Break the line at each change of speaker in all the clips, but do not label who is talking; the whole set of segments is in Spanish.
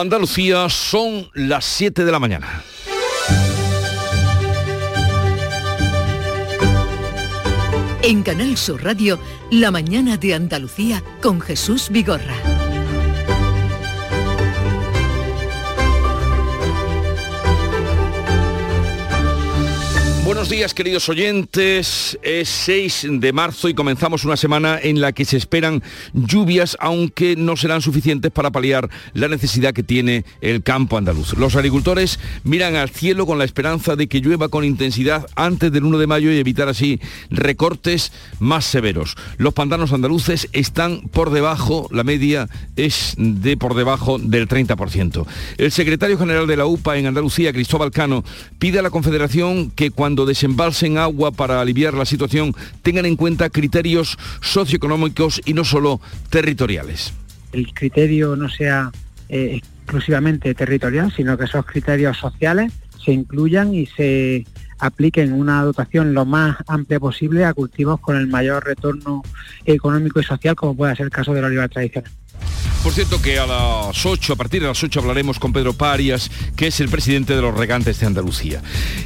Andalucía son las 7 de la mañana.
En Canal Sur Radio, La mañana de Andalucía con Jesús Vigorra.
Buenos días queridos oyentes, es 6 de marzo y comenzamos una semana en la que se esperan lluvias, aunque no serán suficientes para paliar la necesidad que tiene el campo andaluz. Los agricultores miran al cielo con la esperanza de que llueva con intensidad antes del 1 de mayo y evitar así recortes más severos. Los pantanos andaluces están por debajo, la media es de por debajo del 30%. El secretario general de la UPA en Andalucía, Cristóbal Cano, pide a la Confederación que cuando desembalsen agua para aliviar la situación tengan en cuenta criterios socioeconómicos y no solo territoriales.
El criterio no sea eh, exclusivamente territorial, sino que esos criterios sociales se incluyan y se apliquen una dotación lo más amplia posible a cultivos con el mayor retorno económico y social, como puede ser el caso de la oliva tradicional.
Por cierto que a las 8, a partir de las 8 hablaremos con Pedro Parias, que es el presidente de los regantes de Andalucía.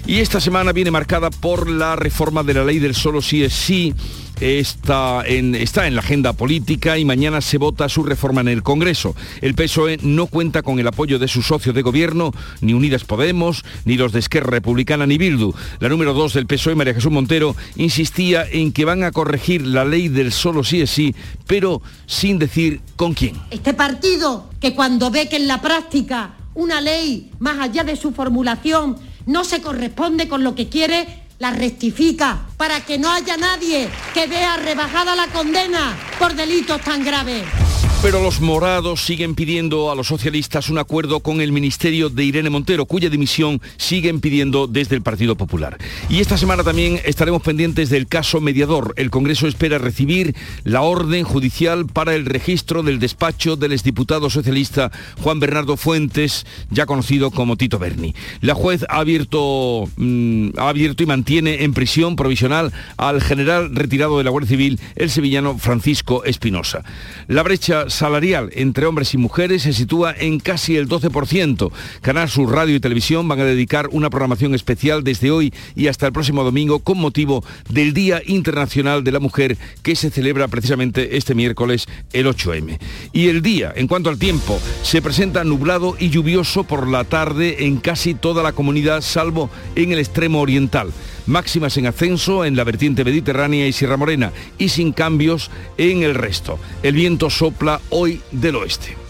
Y esta semana viene marcada por la reforma de la ley del solo sí es sí está en, está en la agenda política y mañana se vota su reforma en el Congreso. El PSOE no cuenta con el apoyo de sus socios de gobierno, ni Unidas Podemos, ni los de Esquerra Republicana, ni Bildu. La número 2 del PSOE, María Jesús Montero, insistía en que van a corregir la ley del solo sí es sí, pero sin decir con quién.
Este partido que cuando ve que en la práctica una ley, más allá de su formulación, no se corresponde con lo que quiere, la rectifica para que no haya nadie que vea rebajada la condena por delitos tan graves.
Pero los morados siguen pidiendo a los socialistas un acuerdo con el ministerio de Irene Montero, cuya dimisión siguen pidiendo desde el Partido Popular. Y esta semana también estaremos pendientes del caso mediador. El Congreso espera recibir la orden judicial para el registro del despacho del exdiputado socialista Juan Bernardo Fuentes, ya conocido como Tito Berni. La juez ha abierto, mm, ha abierto y mantiene en prisión provisional al general retirado de la Guardia Civil, el sevillano Francisco Espinosa. La brecha salarial entre hombres y mujeres se sitúa en casi el 12%. Canal Sur Radio y Televisión van a dedicar una programación especial desde hoy y hasta el próximo domingo con motivo del Día Internacional de la Mujer que se celebra precisamente este miércoles el 8M. Y el día, en cuanto al tiempo, se presenta nublado y lluvioso por la tarde en casi toda la comunidad salvo en el extremo oriental máximas en ascenso en la vertiente mediterránea y Sierra Morena y sin cambios en el resto. El viento sopla hoy del oeste.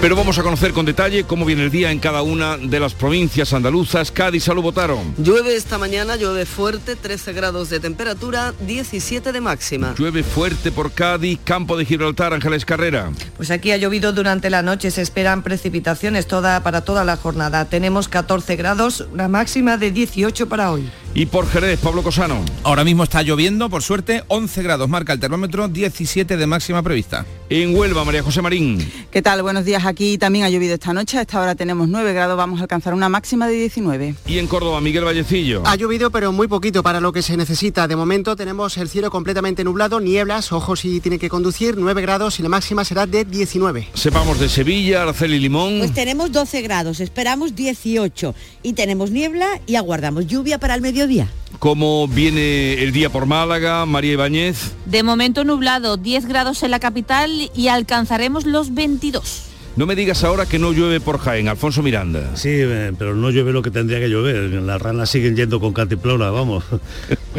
Pero vamos a conocer con detalle cómo viene el día en cada una de las provincias andaluzas. Cádiz, salud, votaron.
Llueve esta mañana, llueve fuerte, 13 grados de temperatura, 17 de máxima.
Llueve fuerte por Cádiz, Campo de Gibraltar, Ángeles Carrera.
Pues aquí ha llovido durante la noche, se esperan precipitaciones toda, para toda la jornada. Tenemos 14 grados, una máxima de 18 para hoy.
Y por Jerez, Pablo Cosano.
Ahora mismo está lloviendo, por suerte, 11 grados marca el termómetro, 17 de máxima prevista.
En Huelva, María José Marín.
¿Qué tal? Buenos días. Aquí también ha llovido esta noche. A esta hora tenemos 9 grados, vamos a alcanzar una máxima de 19.
Y en Córdoba, Miguel Vallecillo.
Ha llovido, pero muy poquito para lo que se necesita. De momento tenemos el cielo completamente nublado, nieblas, ojos si tiene que conducir, 9 grados y la máxima será de 19.
Sepamos de Sevilla, Araceli Limón.
Pues tenemos 12 grados, esperamos 18 y tenemos niebla y aguardamos lluvia para el mediodía.
¿Cómo viene el día por Málaga, María Ibáñez?
De momento nublado, 10 grados en la capital y alcanzaremos los 22.
No me digas ahora que no llueve por Jaén, Alfonso Miranda.
Sí, eh, pero no llueve lo que tendría que llover. Las ranas siguen yendo con cantiplora, vamos.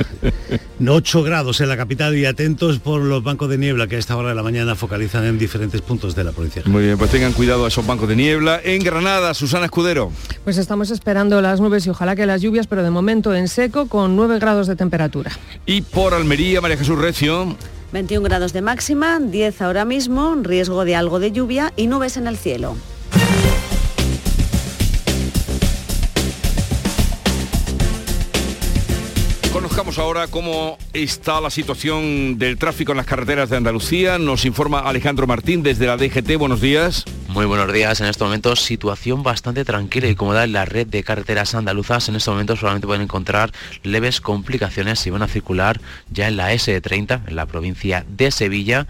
8 grados en la capital y atentos por los bancos de niebla que a esta hora de la mañana focalizan en diferentes puntos de la provincia.
Muy bien, pues tengan cuidado a esos bancos de niebla. En Granada, Susana Escudero.
Pues estamos esperando las nubes y ojalá que las lluvias, pero de momento en seco con 9 grados de temperatura.
Y por Almería, María Jesús Recio.
21 grados de máxima, 10 ahora mismo, riesgo de algo de lluvia y nubes en el cielo.
Conozcamos ahora cómo está la situación del tráfico en las carreteras de Andalucía. Nos informa Alejandro Martín desde la DGT. Buenos días.
Muy buenos días. En estos momentos situación bastante tranquila y cómoda en la red de carreteras andaluzas. En estos momentos solamente pueden encontrar leves complicaciones si van a circular ya en la S30, en la provincia de Sevilla,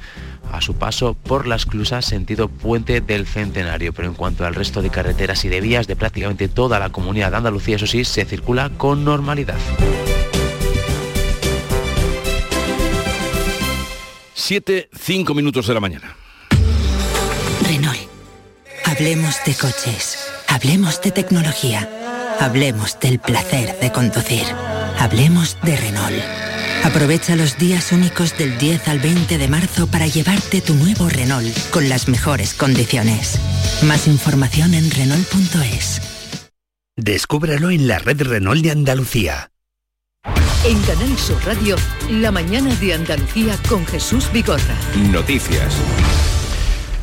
a su paso por las clusas sentido puente del Centenario. Pero en cuanto al resto de carreteras y de vías de prácticamente toda la comunidad de Andalucía, eso sí, se circula con normalidad.
7, 5 minutos de la mañana.
Hablemos de coches. Hablemos de tecnología. Hablemos del placer de conducir. Hablemos de Renault. Aprovecha los días únicos del 10 al 20 de marzo para llevarte tu nuevo Renault con las mejores condiciones. Más información en Renault.es.
Descúbralo en la red Renault de Andalucía.
En Canal Sur Radio, la mañana de Andalucía con Jesús Vigorra.
Noticias.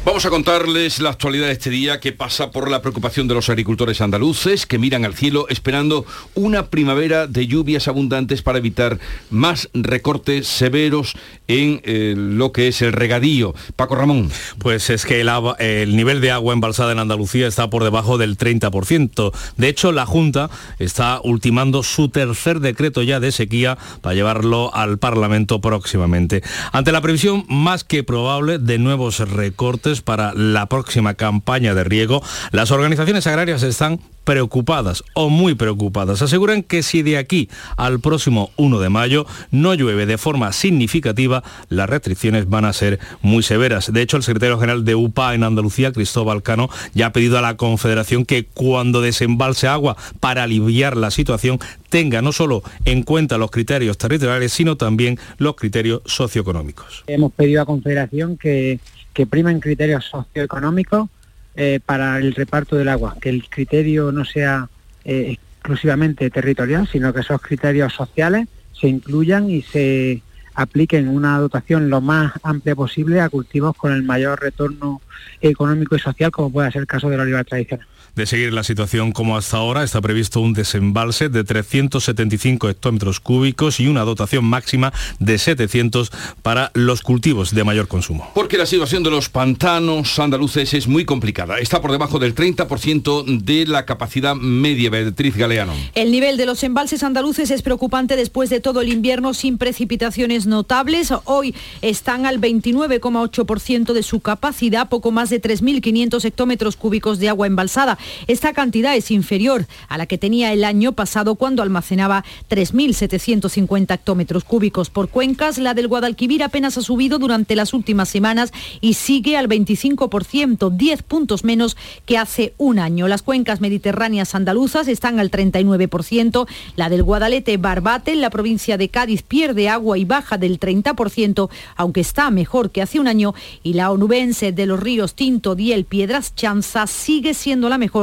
Vamos a contarles la actualidad de este día que pasa por la preocupación de los agricultores andaluces que miran al cielo esperando una primavera de lluvias abundantes para evitar más recortes severos en eh, lo que es el regadío. Paco Ramón.
Pues es que el, nivel de agua embalsada en Andalucía está por debajo del 30%. De hecho, la Junta está ultimando su tercer decreto ya de sequía para llevarlo al Parlamento próximamente. Ante la previsión más que probable de nuevos recortes para la próxima campaña de riego, las organizaciones agrarias están preocupadas o muy preocupadas. Aseguran que si de aquí al próximo 1 de mayo no llueve de forma significativa, las restricciones van a ser muy severas. De hecho, el secretario general de UPA en Andalucía, Cristóbal Cano, ya ha pedido a la Confederación que cuando desembalse agua para aliviar la situación tenga no solo en cuenta los criterios territoriales, sino también los criterios socioeconómicos.
Hemos pedido a Confederación que, que primen criterios socioeconómicos eh, para el reparto del agua, que el criterio no sea eh, exclusivamente territorial, sino que esos criterios sociales se incluyan y se apliquen una dotación lo más amplia posible a cultivos con el mayor retorno económico y social, como puede ser el caso de la oliva tradicional.
De seguir la situación como hasta ahora, está previsto un desembalse de 375 hectómetros cúbicos y una dotación máxima de 700 para los cultivos de mayor consumo.
Porque la situación de los pantanos andaluces es muy complicada. Está por debajo del 30% de la capacidad media, Beatriz Galeano.
El nivel de los embalses andaluces es preocupante después de todo el invierno sin precipitaciones notables. Hoy están al 29,8% de su capacidad, poco más de 3.500 hectómetros cúbicos de agua embalsada. Esta cantidad es inferior a la que tenía el año pasado cuando almacenaba 3.750 hectómetros cúbicos por cuencas. La del Guadalquivir apenas ha subido durante las últimas semanas y sigue al 25%, 10 puntos menos que hace un año. Las cuencas mediterráneas andaluzas están al 39%. La del Guadalete Barbate en la provincia de Cádiz pierde agua y baja del 30%, aunque está mejor que hace un año. Y la onubense de los ríos Tinto, Diel, Piedras Chanza sigue siendo la mejor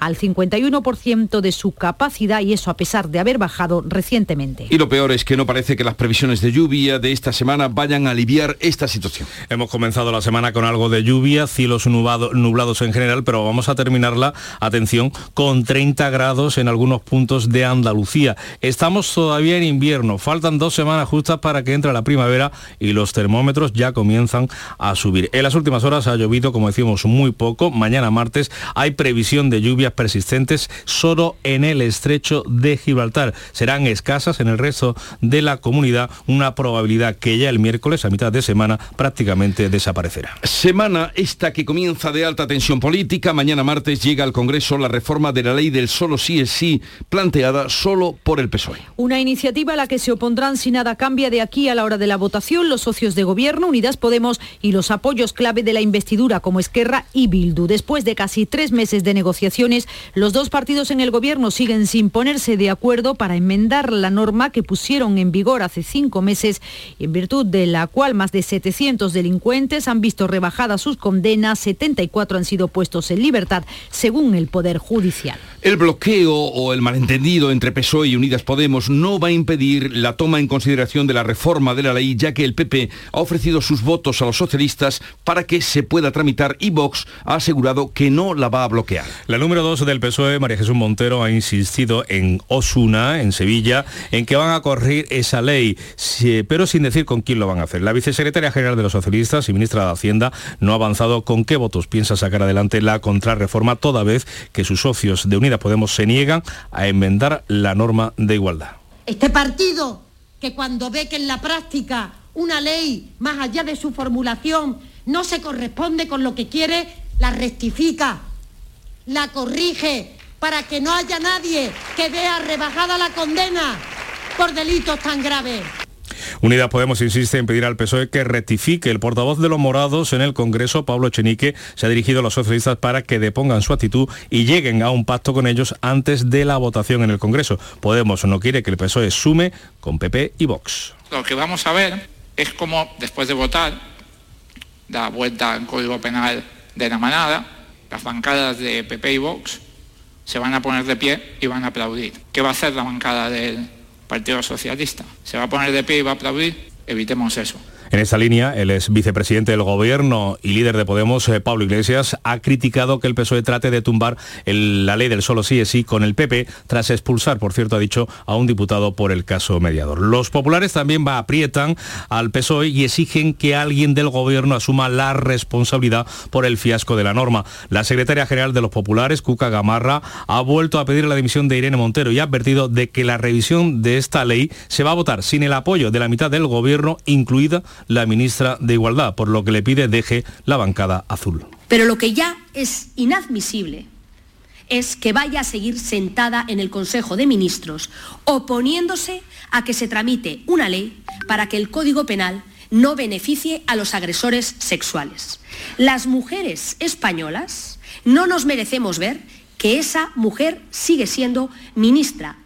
al 51% de su capacidad y eso a pesar de haber bajado recientemente.
Y lo peor es que no parece que las previsiones de lluvia de esta semana vayan a aliviar esta situación.
Hemos comenzado la semana con algo de lluvia, cielos nubado- nublados en general, pero vamos a terminarla, atención, con 30 grados en algunos puntos de Andalucía. Estamos todavía en invierno, faltan dos semanas justas para que entre la primavera y los termómetros ya comienzan a subir. En las últimas horas ha llovido, como decimos, muy poco. Mañana martes hay previsión de lluvias persistentes solo en el estrecho de Gibraltar. Serán escasas en el resto de la comunidad, una probabilidad que ya el miércoles, a mitad de semana, prácticamente desaparecerá.
Semana esta que comienza de alta tensión política. Mañana martes llega al Congreso la reforma de la ley del solo sí es sí, planteada solo por el PSOE.
Una iniciativa a la que se opondrán si nada cambia de aquí a la hora de la votación los socios de gobierno, Unidas Podemos y los apoyos clave de la investidura como Esquerra y Bildu. Después de casi tres meses de negociaciones, los dos partidos en el gobierno siguen sin ponerse de acuerdo para enmendar la norma que pusieron en vigor hace cinco meses, en virtud de la cual más de 700 delincuentes han visto rebajadas sus condenas, 74 han sido puestos en libertad, según el Poder Judicial.
El bloqueo o el malentendido entre PSOE y Unidas Podemos no va a impedir la toma en consideración de la reforma de la ley, ya que el PP ha ofrecido sus votos a los socialistas para que se pueda tramitar y Vox ha asegurado que no la va a bloquear.
La número 2 del PSOE, María Jesús Montero, ha insistido en Osuna, en Sevilla, en que van a corregir esa ley, pero sin decir con quién lo van a hacer. La vicesecretaria general de los socialistas y ministra de Hacienda no ha avanzado con qué votos piensa sacar adelante la contrarreforma, toda vez que sus socios de Unidas Podemos se niegan a enmendar la norma de igualdad.
Este partido que cuando ve que en la práctica una ley, más allá de su formulación, no se corresponde con lo que quiere, la rectifica, la corrige, para que no haya nadie que vea rebajada la condena por delitos tan graves.
Unidas Podemos insiste en pedir al PSOE que rectifique. El portavoz de los morados en el Congreso, Pablo Chenique, se ha dirigido a los socialistas para que depongan su actitud y lleguen a un pacto con ellos antes de la votación en el Congreso. Podemos no quiere que el PSOE sume con PP y Vox.
Lo que vamos a ver es cómo después de votar, da vuelta al Código Penal de la manada, las bancadas de PP y Vox se van a poner de pie y van a aplaudir. ¿Qué va a hacer la bancada del Partido Socialista? ¿Se va a poner de pie y va a aplaudir? Evitemos eso.
En esta línea, el ex vicepresidente del Gobierno y líder de Podemos, eh, Pablo Iglesias, ha criticado que el PSOE trate de tumbar la ley del solo sí es sí con el PP, tras expulsar, por cierto, ha dicho, a un diputado por el caso mediador. Los populares también aprietan al PSOE y exigen que alguien del Gobierno asuma la responsabilidad por el fiasco de la norma. La secretaria general de los populares, Cuca Gamarra, ha vuelto a pedir la dimisión de Irene Montero y ha advertido de que la revisión de esta ley se va a votar sin el apoyo de la mitad del Gobierno, incluida la ministra de Igualdad, por lo que le pide deje la bancada azul.
Pero lo que ya es inadmisible es que vaya a seguir sentada en el Consejo de Ministros oponiéndose a que se tramite una ley para que el Código Penal no beneficie a los agresores sexuales. Las mujeres españolas no nos merecemos ver que esa mujer sigue siendo ministra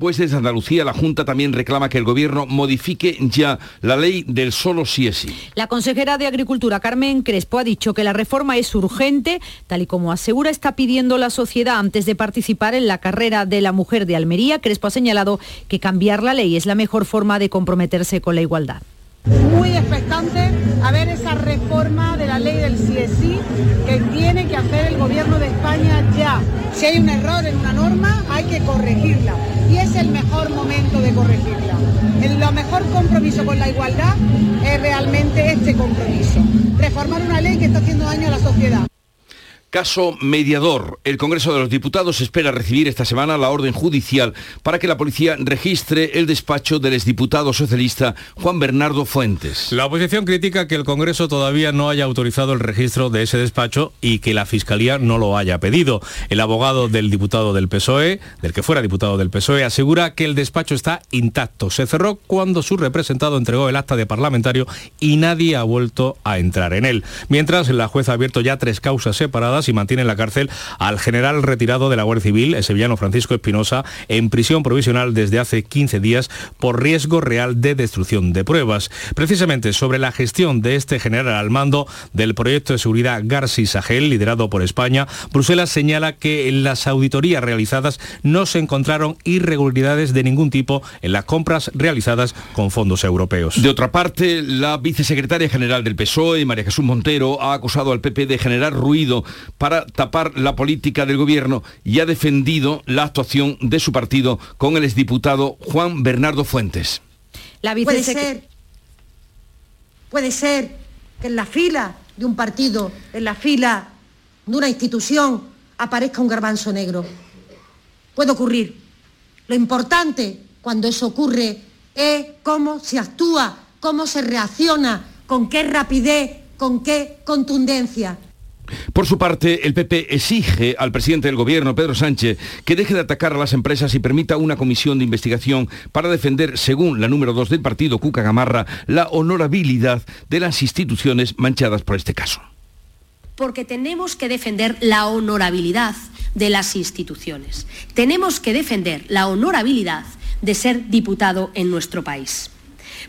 pues desde Andalucía la Junta también reclama que el Gobierno modifique ya la ley del solo sí es sí.
La consejera de Agricultura, Carmen Crespo, ha dicho que la reforma es urgente, tal y como asegura está pidiendo la sociedad antes de participar en la carrera de la mujer de Almería. Crespo ha señalado que cambiar la ley es la mejor forma de comprometerse con la igualdad
muy expectante a ver esa reforma de la ley del sí que tiene que hacer el gobierno de España ya. Si hay un error en una norma, hay que corregirla. Y es el mejor momento de corregirla. El mejor compromiso con la igualdad es realmente este compromiso. Reformar una ley que está haciendo daño a la sociedad.
Caso mediador. El Congreso de los Diputados espera recibir esta semana la orden judicial para que la policía registre el despacho del exdiputado socialista Juan Bernardo Fuentes.
La oposición critica que el Congreso todavía no haya autorizado el registro de ese despacho y que la Fiscalía no lo haya pedido. El abogado del diputado del PSOE, del que fuera diputado del PSOE, asegura que el despacho está intacto. Se cerró cuando su representado entregó el acta de parlamentario y nadie ha vuelto a entrar en él. Mientras, la jueza ha abierto ya tres causas separadas y mantiene en la cárcel al general retirado de la Guardia Civil, el sevillano Francisco Espinosa, en prisión provisional desde hace 15 días por riesgo real de destrucción de pruebas. Precisamente sobre la gestión de este general al mando del proyecto de seguridad Garci Sahel, liderado por España, Bruselas señala que en las auditorías realizadas no se encontraron irregularidades de ningún tipo en las compras realizadas con fondos europeos.
De otra parte, la vicesecretaria general del PSOE, María Jesús Montero, ha acusado al PP de generar ruido para tapar la política del gobierno y ha defendido la actuación de su partido con el exdiputado Juan Bernardo Fuentes.
puede ser, puede ser que en la fila de un partido, en la fila de una institución, aparezca un garbanzo negro. Puede ocurrir. Lo importante cuando eso ocurre es cómo se actúa, cómo se reacciona, con qué rapidez, con qué contundencia.
Por su parte, el PP exige al presidente del gobierno, Pedro Sánchez, que deje de atacar a las empresas y permita una comisión de investigación para defender, según la número 2 del partido, Cuca Gamarra, la honorabilidad de las instituciones manchadas por este caso.
Porque tenemos que defender la honorabilidad de las instituciones. Tenemos que defender la honorabilidad de ser diputado en nuestro país.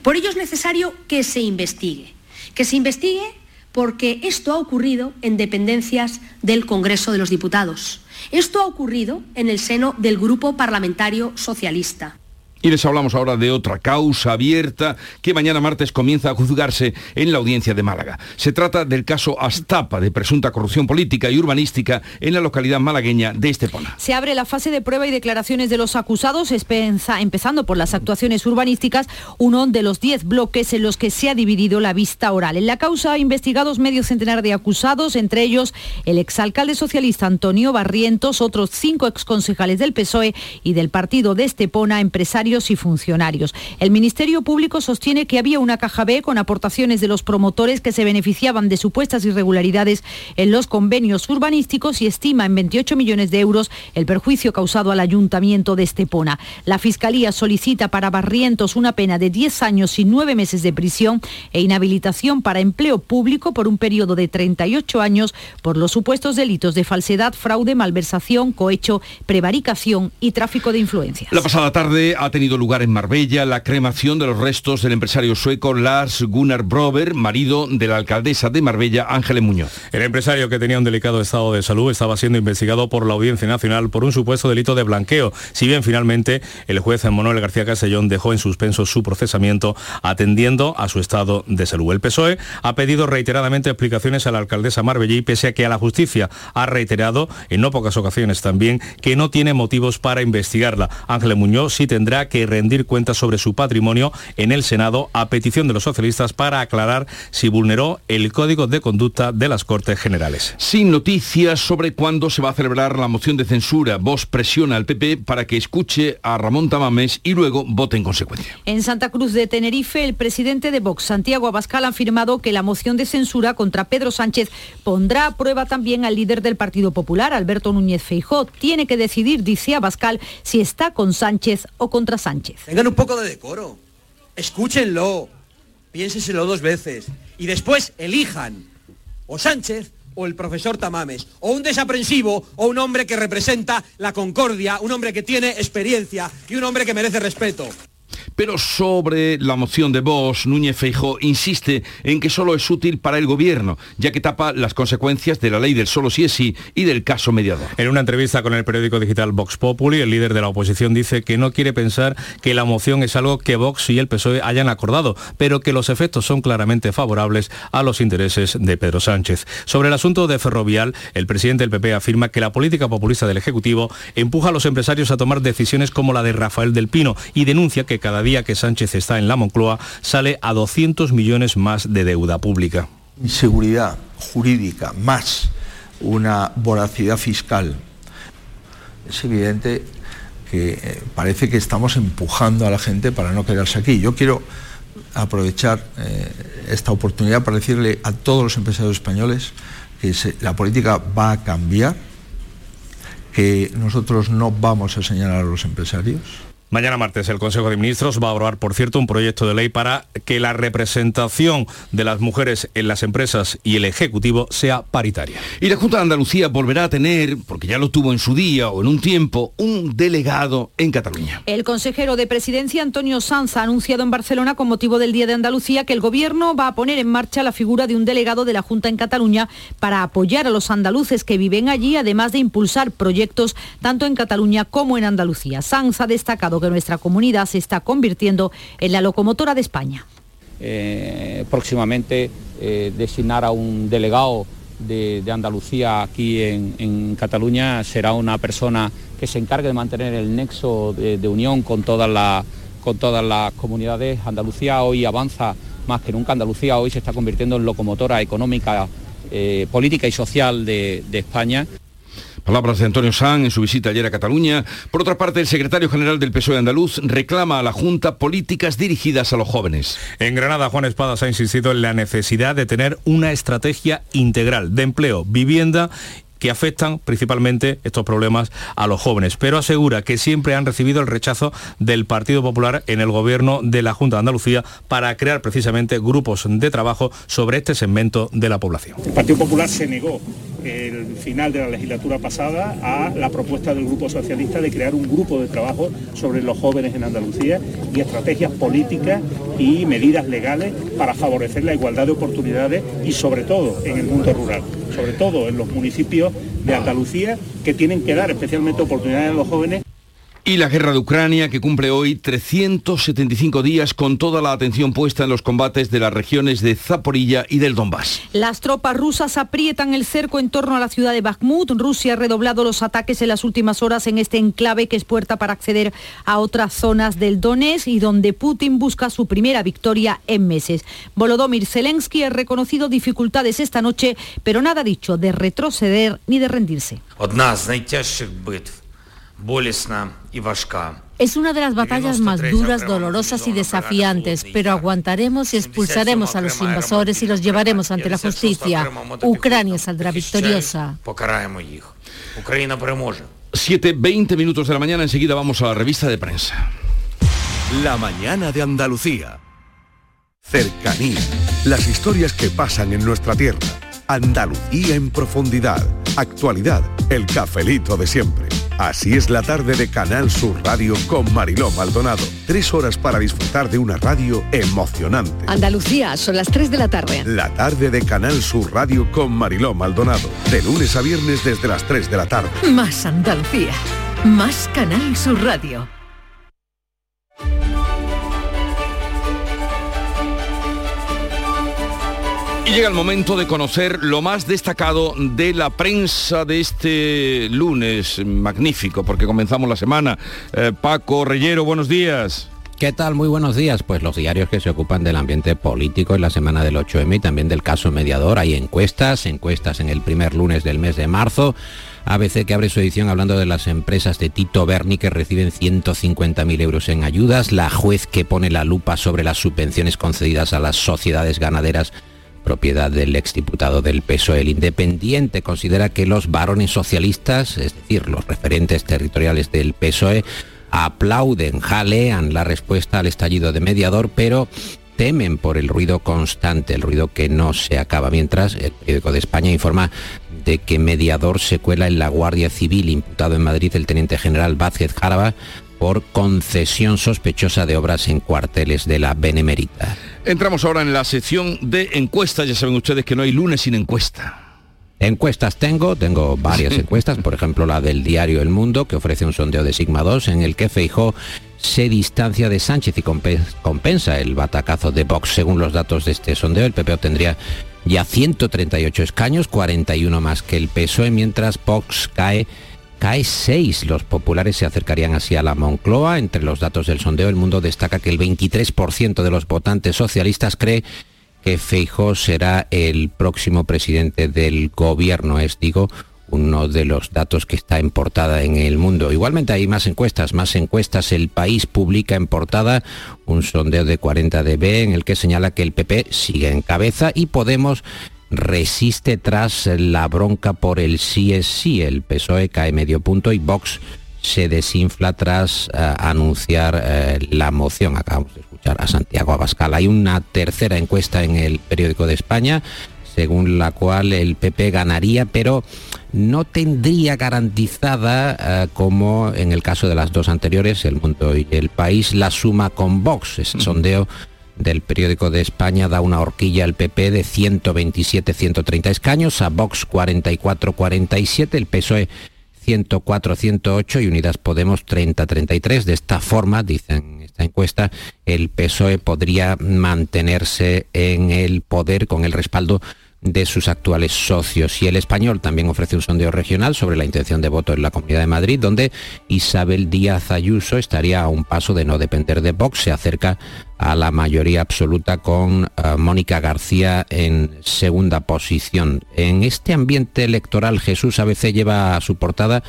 Por ello es necesario que se investigue, que se investigue porque esto ha ocurrido en dependencias del Congreso de los Diputados. Esto ha ocurrido en el seno del Grupo Parlamentario Socialista.
Y les hablamos ahora de otra causa abierta que mañana martes comienza a juzgarse en la audiencia de Málaga. Se trata del caso Astapa de presunta corrupción política y urbanística en la localidad malagueña de Estepona.
Se abre la fase de prueba y declaraciones de los acusados, empezando por las actuaciones urbanísticas, uno de los diez bloques en los que se ha dividido la vista oral. En la causa, investigados medio centenar de acusados, entre ellos el exalcalde socialista Antonio Barrientos, otros cinco exconcejales del PSOE y del partido de Estepona, empresarios y funcionarios. El Ministerio Público sostiene que había una caja B con aportaciones de los promotores que se beneficiaban de supuestas irregularidades en los convenios urbanísticos y estima en 28 millones de euros el perjuicio causado al ayuntamiento de Estepona. La Fiscalía solicita para Barrientos una pena de 10 años y 9 meses de prisión e inhabilitación para empleo público por un periodo de 38 años por los supuestos delitos de falsedad, fraude, malversación, cohecho, prevaricación y tráfico de influencias.
La pasada tarde ha tenido lugar en Marbella la cremación de los restos del empresario sueco Lars Gunnar Brover, marido de la alcaldesa de Marbella, Ángeles Muñoz.
El empresario que tenía un delicado estado de salud estaba siendo investigado por la Audiencia Nacional por un supuesto delito de blanqueo, si bien finalmente el juez Manuel García Castellón dejó en suspenso su procesamiento atendiendo a su estado de salud. El PSOE ha pedido reiteradamente explicaciones a la alcaldesa Marbella pese a que a la justicia ha reiterado en no pocas ocasiones también que no tiene motivos para investigarla. Ángeles Muñoz sí tendrá que rendir cuentas sobre su patrimonio en el Senado a petición de los socialistas para aclarar si vulneró el Código de Conducta de las Cortes Generales.
Sin noticias sobre cuándo se va a celebrar la moción de censura, Vox presiona al PP para que escuche a Ramón Tamames y luego vote en consecuencia.
En Santa Cruz de Tenerife, el presidente de Vox, Santiago Abascal, ha afirmado que la moción de censura contra Pedro Sánchez pondrá a prueba también al líder del Partido Popular, Alberto Núñez Feijó. Tiene que decidir, dice Abascal, si está con Sánchez o contra Sánchez.
Tengan un poco de decoro, escúchenlo, piénsenselo dos veces y después elijan o Sánchez o el profesor Tamames, o un desaprensivo o un hombre que representa la concordia, un hombre que tiene experiencia y un hombre que merece respeto.
Pero sobre la moción de Vox, Núñez Feijó insiste en que solo es útil para el gobierno, ya que tapa las consecuencias de la ley del solo sí es sí y del caso mediador.
En una entrevista con el periódico digital Vox Populi, el líder de la oposición dice que no quiere pensar que la moción es algo que Vox y el PSOE hayan acordado, pero que los efectos son claramente favorables a los intereses de Pedro Sánchez. Sobre el asunto de Ferrovial, el presidente del PP afirma que la política populista del Ejecutivo empuja a los empresarios a tomar decisiones como la de Rafael del Pino y denuncia que cada día que Sánchez está en la Moncloa sale a 200 millones más de deuda pública.
Inseguridad jurídica más una voracidad fiscal. Es evidente que eh, parece que estamos empujando a la gente para no quedarse aquí. Yo quiero aprovechar eh, esta oportunidad para decirle a todos los empresarios españoles que la política va a cambiar, que nosotros no vamos a señalar a los empresarios,
Mañana martes el Consejo de Ministros va a aprobar, por cierto, un proyecto de ley para que la representación de las mujeres en las empresas y el Ejecutivo sea paritaria.
Y la Junta de Andalucía volverá a tener, porque ya lo tuvo en su día o en un tiempo, un delegado en Cataluña.
El consejero de Presidencia, Antonio Sanz, ha anunciado en Barcelona con motivo del Día de Andalucía que el Gobierno va a poner en marcha la figura de un delegado de la Junta en Cataluña para apoyar a los andaluces que viven allí, además de impulsar proyectos tanto en Cataluña como en Andalucía. Sanz ha destacado que nuestra comunidad se está convirtiendo en la locomotora de España.
Eh, próximamente eh, designar a un delegado de, Andalucía aquí en, Cataluña será una persona que se encargue de mantener el nexo de, unión con todas, la, con todas las comunidades. Andalucía hoy avanza más que nunca. Andalucía hoy se está convirtiendo en locomotora económica, eh, política y social de España.
Palabras de Antonio Sanz en su visita ayer a Cataluña. Por otra parte, el secretario general del PSOE andaluz reclama a la Junta políticas dirigidas a los jóvenes.
En Granada, Juan Espadas ha insistido en la necesidad de tener una estrategia integral de empleo, vivienda que afectan principalmente estos problemas a los jóvenes, pero asegura que siempre han recibido el rechazo del Partido Popular en el gobierno de la Junta de Andalucía para crear precisamente grupos de trabajo sobre este segmento de la población.
El Partido Popular se negó el final de la legislatura pasada a la propuesta del Grupo Socialista de crear un grupo de trabajo sobre los jóvenes en Andalucía y estrategias políticas y medidas legales para favorecer la igualdad de oportunidades y sobre todo en el mundo rural, sobre todo en los municipios de Andalucía que tienen que dar especialmente oportunidades a los jóvenes
Y la guerra de Ucrania, que cumple hoy 375 días con toda la atención puesta en los combates de las regiones de Zaporilla y del Donbass.
Las tropas rusas aprietan el cerco en torno a la ciudad de Bakhmut. Rusia ha redoblado los ataques en las últimas horas en este enclave que es puerta para acceder a otras zonas del Donetsk y donde Putin busca su primera victoria en meses. Volodymyr Zelensky ha reconocido dificultades esta noche, pero nada dicho de retroceder ni de rendirse.
Es una de las batallas más duras, dolorosas y desafiantes, pero aguantaremos y expulsaremos a los invasores y los llevaremos ante la justicia. Ucrania saldrá victoriosa.
7, 20 minutos de la mañana, enseguida vamos a la revista de prensa.
La mañana de Andalucía. Cercanía. Las historias que pasan en nuestra tierra. Andalucía en profundidad. Actualidad. El cafelito de siempre. Así es la tarde de Canal Sur Radio con Mariló Maldonado. Tres horas para disfrutar de una radio emocionante.
Andalucía, son las 3 de la tarde.
La tarde de Canal Sur Radio con Mariló Maldonado. De lunes a viernes desde las 3 de la tarde.
Más Andalucía. Más Canal Sur Radio.
Llega el momento de conocer lo más destacado de la prensa de este lunes. Magnífico, porque comenzamos la semana. Eh, Paco Reyero, buenos días.
¿Qué tal? Muy buenos días. Pues los diarios que se ocupan del ambiente político en la semana del 8M y también del caso mediador. Hay encuestas, encuestas en el primer lunes del mes de marzo. ABC que abre su edición hablando de las empresas de Tito Berni que reciben 150.000 euros en ayudas, la juez que pone la lupa sobre las subvenciones concedidas a las sociedades ganaderas propiedad del exdiputado del PSOE. El Independiente considera que los varones socialistas, es decir, los referentes territoriales del PSOE, aplauden, jalean la respuesta al estallido de mediador, pero temen por el ruido constante, el ruido que no se acaba. Mientras el periódico de España informa de que mediador se cuela en la Guardia Civil, imputado en Madrid el teniente general Vázquez Jaraba, por concesión sospechosa de obras en cuarteles de la Benemérita.
Entramos ahora en la sección de encuestas. Ya saben ustedes que no hay lunes sin encuesta.
Encuestas tengo, tengo varias encuestas, por ejemplo la del diario El Mundo, que ofrece un sondeo de Sigma 2 en el que Feijó se distancia de Sánchez y compensa el batacazo de Vox. Según los datos de este sondeo, el PP obtendría ya 138 escaños, 41 más que el PSOE, mientras Vox cae cae 6. Los populares se acercarían así a la Moncloa. Entre los datos del sondeo, el mundo destaca que el 23% de los votantes socialistas cree que Feijó será el próximo presidente del gobierno. Es, digo, uno de los datos que está en portada en el mundo. Igualmente hay más encuestas, más encuestas. El país publica en portada un sondeo de 40 dB en el que señala que el PP sigue en cabeza y Podemos resiste tras la bronca por el sí es sí. El PSOE cae medio punto y Vox se desinfla tras eh, anunciar eh, la moción. Acabamos de escuchar a Santiago Abascal. Hay una tercera encuesta en el periódico de España según la cual el PP ganaría, pero no tendría garantizada, eh, como en el caso de las dos anteriores, el Mundo y el País, la suma con Vox. Ese sondeo del periódico de España da una horquilla al PP de 127-130 escaños, a Vox 44-47, el PSOE 104-108 y Unidas Podemos 30-33. De esta forma, dicen esta encuesta, el PSOE podría mantenerse en el poder con el respaldo de sus actuales socios. Y el español también ofrece un sondeo regional sobre la intención de voto en la Comunidad de Madrid, donde Isabel Díaz Ayuso estaría a un paso de no depender de Vox, se acerca a la mayoría absoluta con eh, Mónica García en segunda posición. En este ambiente electoral, Jesús ABC lleva a su portada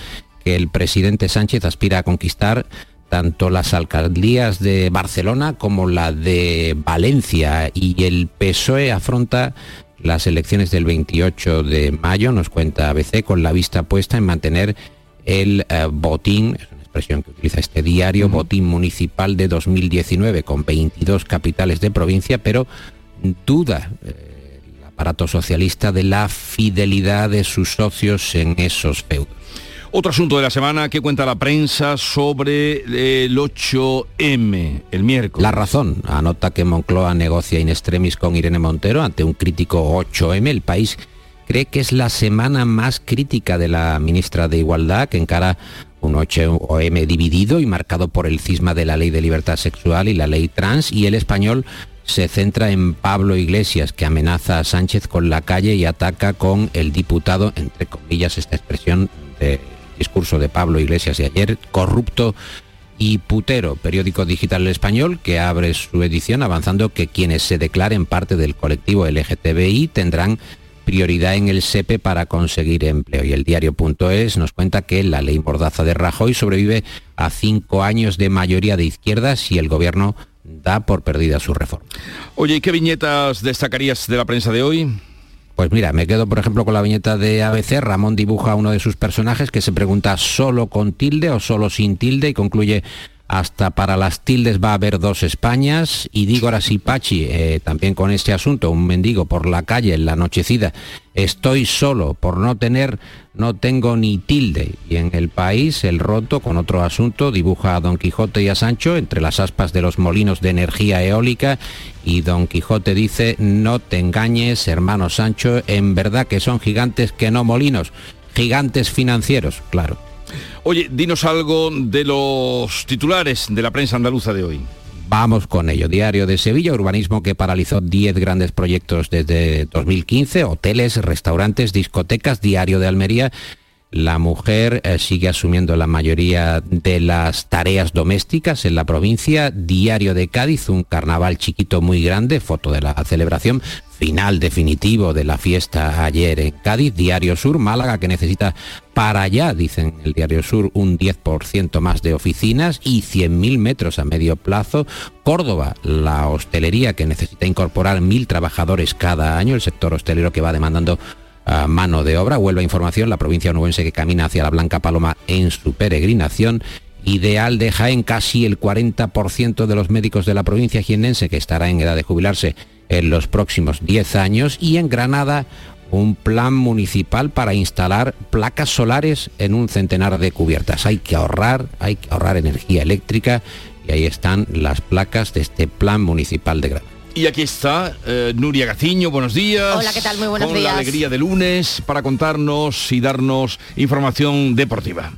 que el presidente Sánchez aspira a conquistar tanto las alcaldías de Barcelona como la de Valencia y el PSOE afronta las elecciones del 28 de mayo, nos cuenta ABC, con la vista puesta en mantener el eh, botín, es una expresión que utiliza este diario, botín municipal de 2019 con 22 capitales de provincia, pero duda eh, el aparato socialista de la fidelidad de sus socios en esos feudos.
Otro asunto de la semana que cuenta la prensa sobre el 8M, el miércoles.
La razón anota que Moncloa negocia in extremis con Irene Montero ante un crítico 8M. El país cree que es la semana más crítica de la ministra de Igualdad, que encara un 8M dividido y marcado por el cisma de la ley de libertad sexual y la ley trans y el español se centra en Pablo Iglesias, que amenaza a Sánchez con la calle y ataca con el diputado, entre comillas, esta expresión de discurso de Pablo Iglesias de ayer, corrupto y Putero, periódico digital español, que abre su edición avanzando que quienes se declaren parte del colectivo LGTBI tendrán prioridad en el SEPE para conseguir empleo. Y el diario.es nos cuenta que la ley Mordaza de Rajoy sobrevive a cinco años de mayoría de izquierdas y el gobierno da por perdida su reforma.
Oye, ¿y qué viñetas destacarías de la prensa de hoy?
Pues mira, me quedo por ejemplo con la viñeta de ABC. Ramón dibuja a uno de sus personajes que se pregunta solo con tilde o solo sin tilde y concluye hasta para las tildes va a haber dos Españas y digo ahora sí Pachi, eh, también con este asunto, un mendigo por la calle en la anochecida, estoy solo por no tener, no tengo ni tilde. Y en el país, el roto, con otro asunto, dibuja a Don Quijote y a Sancho entre las aspas de los molinos de energía eólica y Don Quijote dice, no te engañes, hermano Sancho, en verdad que son gigantes que no molinos, gigantes financieros, claro.
Oye, dinos algo de los titulares de la prensa andaluza de hoy.
Vamos con ello. Diario de Sevilla, urbanismo que paralizó 10 grandes proyectos desde 2015, hoteles, restaurantes, discotecas, Diario de Almería. La mujer eh, sigue asumiendo la mayoría de las tareas domésticas en la provincia. Diario de Cádiz, un carnaval chiquito muy grande, foto de la celebración final definitivo de la fiesta ayer en Cádiz, Diario Sur, Málaga, que necesita para allá, dicen el Diario Sur, un 10% más de oficinas y 100.000 metros a medio plazo. Córdoba, la hostelería, que necesita incorporar mil trabajadores cada año, el sector hostelero que va demandando a mano de obra. Vuelve a información, la provincia onubense que camina hacia la Blanca Paloma en su peregrinación. Ideal de Jaén, casi el 40% de los médicos de la provincia jiennense que estará en edad de jubilarse en los próximos 10 años y en Granada un plan municipal para instalar placas solares en un centenar de cubiertas. Hay que ahorrar, hay que ahorrar energía eléctrica y ahí están las placas de este plan municipal de Granada.
Y aquí está eh, Nuria Gaciño, buenos días.
Hola, ¿qué tal? Muy buenos
con
días.
la alegría de lunes para contarnos y darnos información deportiva.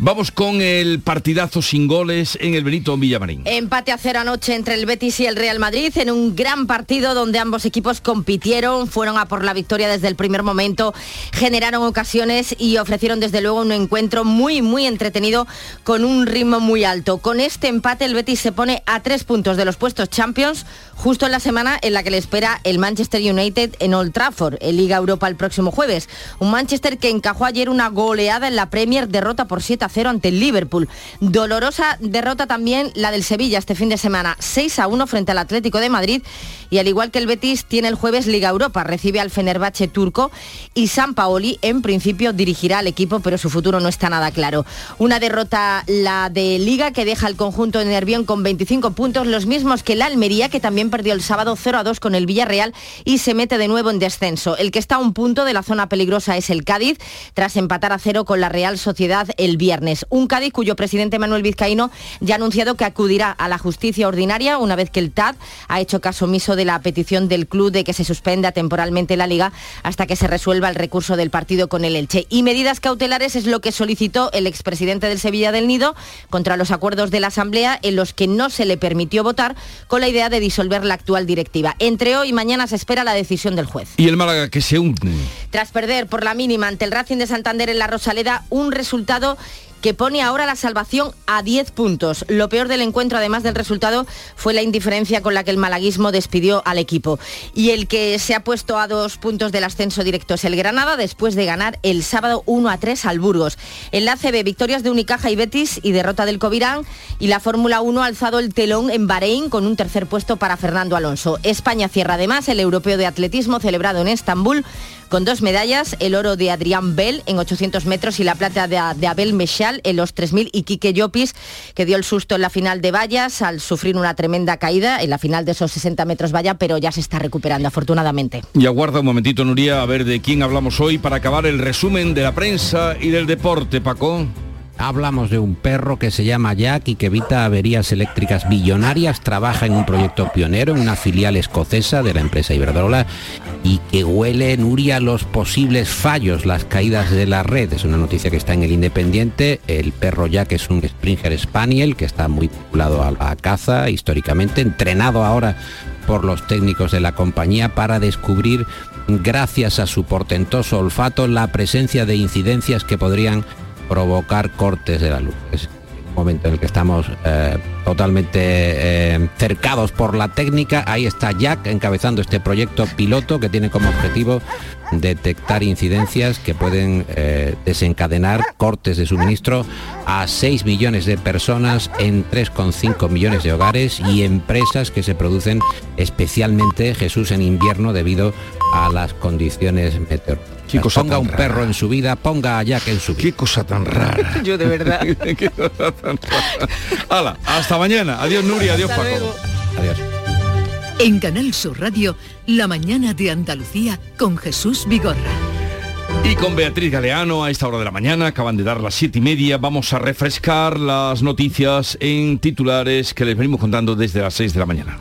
Vamos con el partidazo sin goles en el Benito Villamarín.
Empate a cero anoche entre el Betis y el Real Madrid en un gran partido donde ambos equipos compitieron, fueron a por la victoria desde el primer momento, generaron ocasiones y ofrecieron desde luego un encuentro muy muy entretenido con un ritmo muy alto. Con este empate el Betis se pone a tres puntos de los puestos Champions justo en la semana en la que le espera el Manchester United en Old Trafford, en Liga Europa el próximo jueves. Un Manchester que encajó ayer una goleada en la Premier, derrota por 7 a 0 ante el Liverpool. Dolorosa derrota también la del Sevilla este fin de semana, 6 a 1 frente al Atlético de Madrid y al igual que el Betis tiene el jueves Liga Europa, recibe al Fenerbahce turco y San Paoli en principio dirigirá al equipo, pero su futuro no está nada claro. Una derrota la de Liga que deja al conjunto de Nervión con 25 puntos, los mismos que la Almería que también perdió el sábado 0 a 2 con el Villarreal y se mete de nuevo en descenso. El que está a un punto de la zona peligrosa es el Cádiz, tras empatar a cero con la Real Sociedad el viernes. Un Cádiz cuyo presidente Manuel Vizcaíno ya ha anunciado que acudirá a la justicia ordinaria una vez que el TAD ha hecho caso omiso de la petición del club de que se suspenda temporalmente la liga hasta que se resuelva el recurso del partido con el Elche. Y medidas cautelares es lo que solicitó el expresidente del Sevilla del Nido contra los acuerdos de la Asamblea en los que no se le permitió votar con la idea de disolver la actual directiva. Entre hoy y mañana se espera la decisión del juez.
Y el Málaga que se hunde.
Tras perder por la mínima ante el Racing de Santander en la Rosaleda, un resultado que pone ahora la salvación a 10 puntos. Lo peor del encuentro, además del resultado, fue la indiferencia con la que el malaguismo despidió al equipo. Y el que se ha puesto a dos puntos del ascenso directo es el Granada, después de ganar el sábado 1 a 3 al Burgos. En la victorias de Unicaja y Betis y derrota del Covirán. Y la Fórmula 1 ha alzado el telón en Bahrein con un tercer puesto para Fernando Alonso. España cierra además el Europeo de Atletismo celebrado en Estambul con dos medallas, el oro de Adrián Bell en 800 metros y la plata de, Abel Mechal en los 3000 y Quique Llopis, que dio el susto en la final de vallas al sufrir una tremenda caída en la final de esos 60 metros valla, pero ya se está recuperando afortunadamente.
Y aguarda un momentito, Nuria, a ver de quién hablamos hoy para acabar el resumen de la prensa y del deporte, Paco.
Hablamos de un perro que se llama Jack y que evita averías eléctricas billonarias, trabaja en un proyecto pionero en una filial escocesa de la empresa Iberdrola y que huele, Nuria, los posibles fallos, las caídas de la red. Es una noticia que está en el Independiente. El perro Jack es un Springer Spaniel que está muy vinculado a la caza históricamente, entrenado ahora por los técnicos de la compañía para descubrir, gracias a su portentoso olfato, la presencia de incidencias que podrían provocar cortes de la luz. Es un momento en el que estamos eh, totalmente eh, cercados por la técnica. Ahí está Jack encabezando este proyecto piloto que tiene como objetivo detectar incidencias que pueden eh, desencadenar cortes de suministro a 6 millones de personas en 3,5 millones de hogares y empresas que se producen especialmente, Jesús, en invierno debido a las condiciones meteorológicas. Ponga un perro en su vida, ponga a Jack en su vida.
Qué cosa tan rara.
Yo de verdad.
Qué cosa tan rara. Hala, hasta mañana. Adiós Nuria, adiós
Hasta
Paco.
luego.
Adiós.
En Canal Sur Radio, La mañana de Andalucía con Jesús Vigorra.
Y con Beatriz Galeano a esta hora de la mañana, acaban de dar las siete y media, vamos a refrescar las noticias en titulares que les venimos contando desde las 6 de la mañana.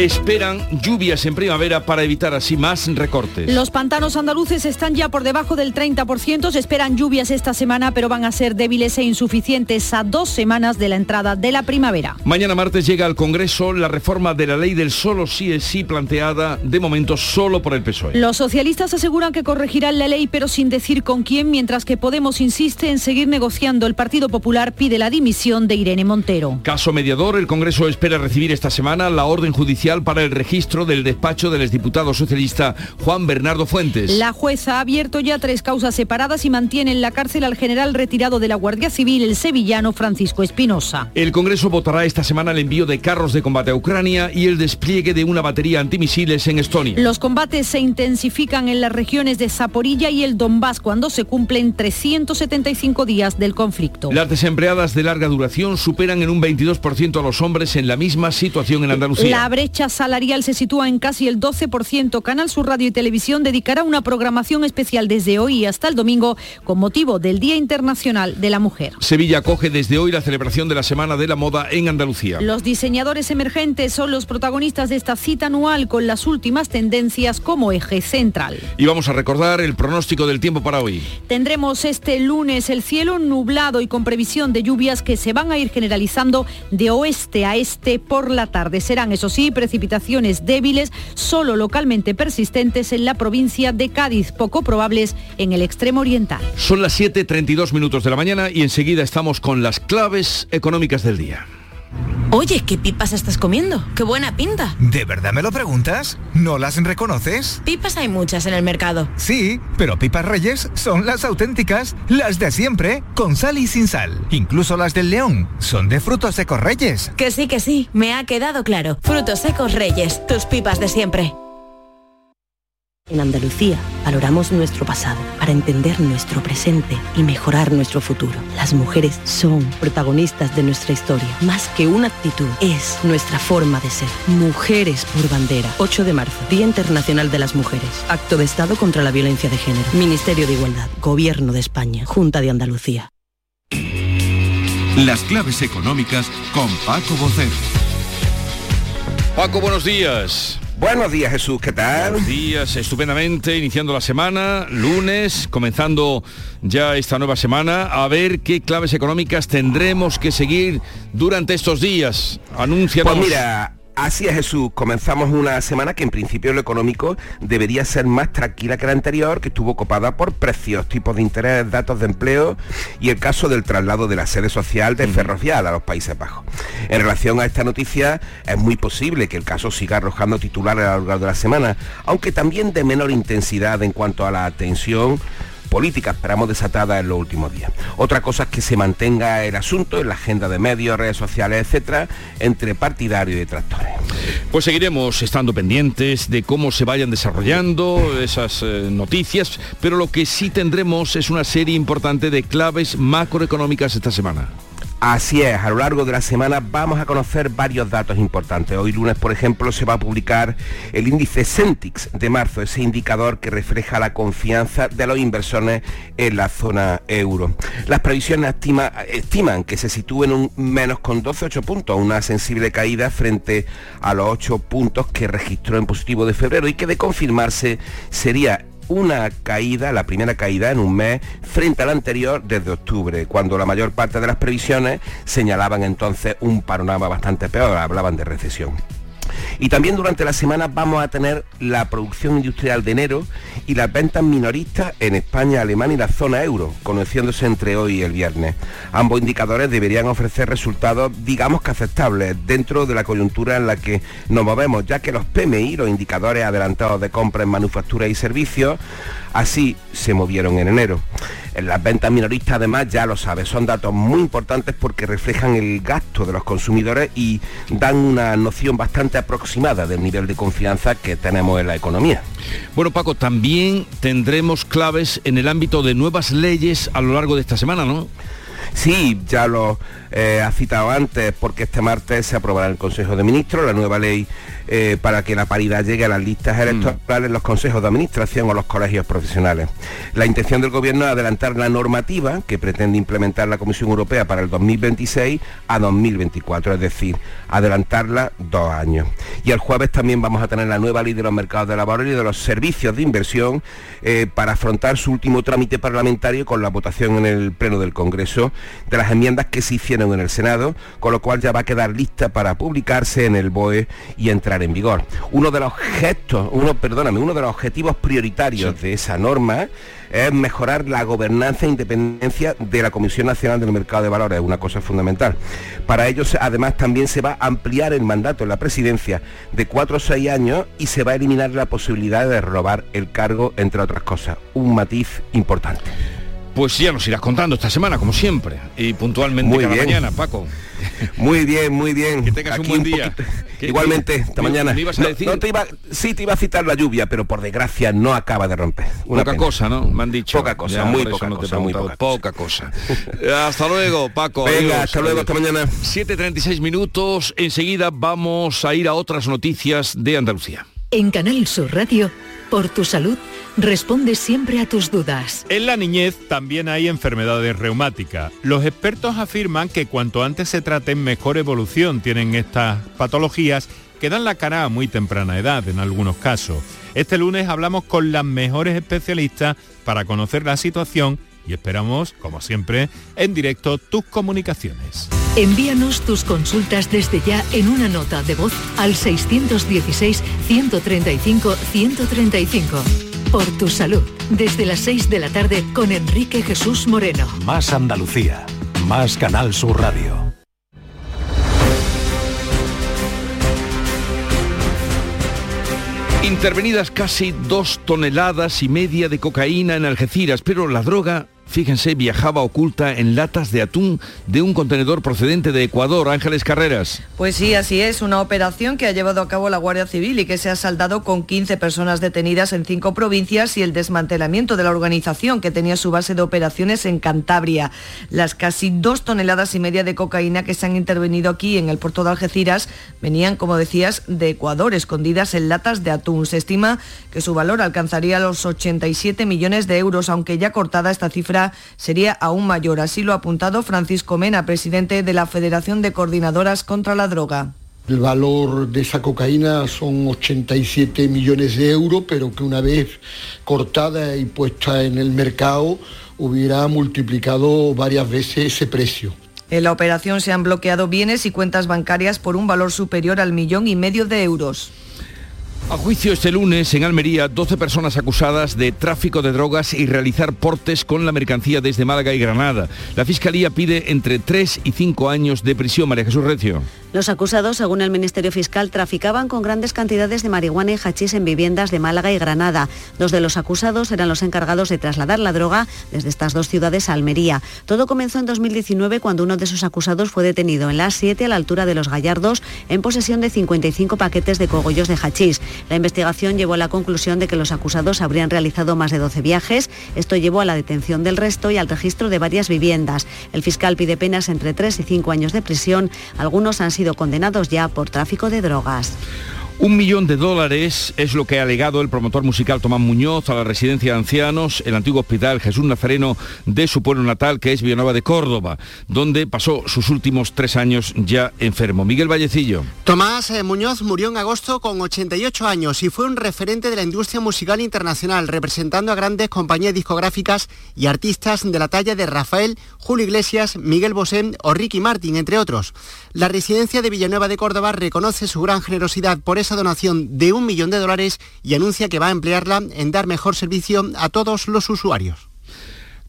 Esperan lluvias en primavera para evitar así más recortes.
Los pantanos andaluces están ya por debajo del 30%, se esperan lluvias esta semana, pero van a ser débiles e insuficientes a dos semanas de la entrada de la primavera.
Mañana martes llega al Congreso la reforma de la ley del solo sí es sí planteada de momento solo por el PSOE.
Los socialistas aseguran que corregirán la ley, pero sin decir con quién, mientras que Podemos insiste en seguir negociando. El Partido Popular pide la dimisión de Irene Montero.
Caso mediador, el Congreso espera recibir esta semana la orden judicial para el registro del despacho del exdiputado socialista Juan Bernardo Fuentes.
La jueza ha abierto ya tres causas separadas y mantiene en la cárcel al general retirado de la Guardia Civil, el sevillano Francisco Espinosa.
El Congreso votará esta semana el envío de carros de combate a Ucrania y el despliegue de una batería antimisiles en Estonia.
Los combates se intensifican en las regiones de Zaporilla y el Donbass cuando se cumplen 375 días del conflicto.
Las desempleadas de larga duración superan en un 22% a los hombres en la misma situación en Andalucía.
La brecha salarial se sitúa en casi el 12%. Canal Sur Radio y Televisión dedicará una programación especial desde hoy hasta el domingo con motivo del Día Internacional de la Mujer.
Sevilla acoge desde hoy la celebración de la Semana de la Moda en Andalucía.
Los diseñadores emergentes son los protagonistas de esta cita anual con las últimas tendencias como eje central.
Y vamos a recordar el pronóstico del tiempo para hoy.
Tendremos este lunes el cielo nublado y con previsión de lluvias que se van a ir generalizando de oeste a este por la tarde. Serán, eso sí, precipitaciones débiles, solo localmente persistentes en la provincia de Cádiz, poco probables en el extremo oriental.
Son las 7.32 minutos de la mañana y enseguida estamos con las claves económicas del día.
Oye, ¿qué pipas estás comiendo? ¡Qué buena pinta!
¿De verdad me lo preguntas? ¿No las reconoces?
Pipas hay muchas en el mercado.
Sí, pero pipas reyes son las auténticas, las de siempre, con sal y sin sal. Incluso las del león son de frutos secos reyes.
Que sí, que sí, me ha quedado claro. Frutos secos reyes, tus pipas de siempre.
En Andalucía valoramos nuestro pasado para entender nuestro presente y mejorar nuestro futuro. Las mujeres son protagonistas de nuestra historia. Más que una actitud, es nuestra forma de ser. Mujeres por bandera. 8 de marzo, Día Internacional de las Mujeres. Acto de Estado contra la Violencia de Género. Ministerio de Igualdad. Gobierno de España. Junta de Andalucía.
Las claves económicas con Paco Bocero.
Paco, buenos días.
Buenos días Jesús, ¿qué tal?
Buenos días, estupendamente, iniciando la semana, lunes, comenzando ya esta nueva semana, a ver qué claves económicas tendremos que seguir durante estos días. Anuncianos.
Pues mira, Así es Jesús, comenzamos una semana que en principio lo económico debería ser más tranquila que la anterior, que estuvo copada por precios, tipos de interés, datos de empleo y el caso del traslado de la sede social de Ferrovial a los Países Bajos. En relación a esta noticia, es muy posible que el caso siga arrojando titulares a lo largo de la semana, aunque también de menor intensidad en cuanto a la atención política esperamos desatada en los últimos días. Otra cosa es que se mantenga el asunto en la agenda de medios, redes sociales, etcétera, entre partidarios y detractores.
Pues seguiremos estando pendientes de cómo se vayan desarrollando esas eh, noticias, pero lo que sí tendremos es una serie importante de claves macroeconómicas esta semana.
Así es, a lo largo de la semana vamos a conocer varios datos importantes. Hoy lunes, por ejemplo, se va a publicar el índice Centix de marzo, ese indicador que refleja la confianza de los inversores en la zona euro. Las previsiones estiman que se sitúe en un menos con 12,8 puntos, una sensible caída frente a los 8 puntos que registró en positivo de febrero y que de confirmarse sería una caída, la primera caída en un mes frente al anterior desde octubre, cuando la mayor parte de las previsiones señalaban entonces un panorama bastante peor, hablaban de recesión. Y también durante la semana vamos a tener la producción industrial de enero y las ventas minoristas en España, Alemania y la zona euro, conociéndose entre hoy y el viernes. Ambos indicadores deberían ofrecer resultados, digamos que aceptables, dentro de la coyuntura en la que nos movemos, ya que los PMI, los indicadores adelantados de compra en manufactura y servicios, así se movieron en enero. En las ventas minoristas además, ya lo sabes, son datos muy importantes porque reflejan el gasto de los consumidores y dan una noción bastante aproximada del nivel de confianza que tenemos en la economía.
Bueno, Paco, también tendremos claves en el ámbito de nuevas leyes a lo largo de esta semana, ¿no?
Sí, ya lo eh, ha citado antes, porque este martes se aprobará en el Consejo de Ministros la nueva ley eh, para que la paridad llegue a las listas mm. electorales en los consejos de administración o los colegios profesionales. La intención del Gobierno es adelantar la normativa que pretende implementar la Comisión Europea para el 2026 a 2024, es decir, adelantarla dos años. Y el jueves también vamos a tener la nueva ley de los mercados de labor y de los servicios de inversión eh, para afrontar su último trámite parlamentario con la votación en el Pleno del Congreso de las enmiendas que se hicieron en el Senado, con lo cual ya va a quedar lista para publicarse en el BOE y entrar en vigor. Uno de los gestos, uno, perdóname, uno de los objetivos prioritarios de esa norma es mejorar la gobernanza e independencia de la Comisión Nacional del Mercado de Valores, una cosa fundamental. Para ello, además, también se va a ampliar el mandato en la presidencia de cuatro o seis años y se va a eliminar la posibilidad de robar el cargo, entre otras cosas. Un matiz importante.
Pues ya nos irás contando esta semana, como siempre, y puntualmente
muy
cada mañana, Paco.
Muy bien, muy bien.
Que tengas un buen día.
Igualmente, esta mañana. sí, te iba a citar la lluvia, pero por desgracia no acaba de romper.
poca cosa, ¿no? Me han dicho.
Poca cosa, muy poca cosa, muy
poca, cosa. hasta luego, Paco.
Venga, hasta luego, hasta mañana.
7.36 minutos. Enseguida vamos a ir a otras noticias de Andalucía.
En Canal Sur Radio, por tu salud responde siempre a tus dudas.
En la niñez también hay enfermedades reumáticas. Los expertos afirman que cuanto antes se traten, mejor evolución tienen estas patologías que dan la cara a muy temprana edad en algunos casos. Este lunes hablamos con las mejores especialistas para conocer la situación y esperamos, como siempre, en directo tus comunicaciones.
Envíanos tus consultas desde ya en una nota de voz al 616 135 135 por tu salud. Desde las 6 de la tarde con Enrique Jesús Moreno.
Más Andalucía, más Canal Sur Radio.
Intervenidas casi dos toneladas y media de cocaína en Algeciras, pero la droga fíjense, viajaba oculta en latas de atún de un contenedor procedente de Ecuador. Ángeles Carreras.
Pues sí, así es, una operación que ha llevado a cabo la Guardia Civil y que se ha saldado con 15 personas detenidas en cinco provincias y el desmantelamiento de la organización que tenía su base de operaciones en Cantabria. Las casi dos toneladas y media de cocaína que se han intervenido aquí en el puerto de Algeciras venían, como decías, de Ecuador, escondidas en latas de atún. Se estima que su valor alcanzaría los 87 millones de euros, aunque ya cortada esta cifra sería aún mayor. Así lo ha apuntado Francisco Mena, presidente de la Federación de Coordinadoras contra la Droga.
El valor de esa cocaína son 87 millones de euros, pero que una vez cortada y puesta en el mercado hubiera multiplicado varias veces ese precio.
En la operación se han bloqueado bienes y cuentas bancarias por un valor superior al millón y medio de euros.
A juicio este lunes en Almería, 12 personas acusadas de tráfico de drogas y realizar portes con la mercancía desde Málaga y Granada. La Fiscalía pide entre 3 y 5 años de prisión, María Jesús Recio.
Los acusados, según el Ministerio Fiscal, traficaban con grandes cantidades de marihuana y hachís en viviendas de Málaga y Granada. Dos de los acusados eran los encargados de trasladar la droga desde estas dos ciudades a Almería. Todo comenzó en 2019 cuando uno de sus acusados fue detenido en la 7 a la altura de los Gallardos en posesión de 55 paquetes de cogollos de hachís. La investigación llevó a la conclusión de que los acusados habrían realizado más de 12 viajes. Esto llevó a la detención del resto y al registro de varias viviendas. El fiscal pide penas entre 3 y 5 años de prisión. Algunos han sido sido condenados ya por tráfico de drogas.
Un millón de dólares es lo que ha alegado el promotor musical Tomás Muñoz a la residencia de ancianos, el antiguo hospital Jesús Nazareno de su pueblo natal, que es Villanueva de Córdoba, donde pasó sus últimos tres años ya enfermo. Miguel Vallecillo.
Tomás eh, Muñoz murió en agosto con 88 años y fue un referente de la industria musical internacional, representando a grandes compañías discográficas y artistas de la talla de Rafael, Julio Iglesias, Miguel Bosé o Ricky Martin, entre otros. La residencia de Villanueva de Córdoba reconoce su gran generosidad por esa donación de un millón de dólares y anuncia que va a emplearla en dar mejor servicio a todos los usuarios.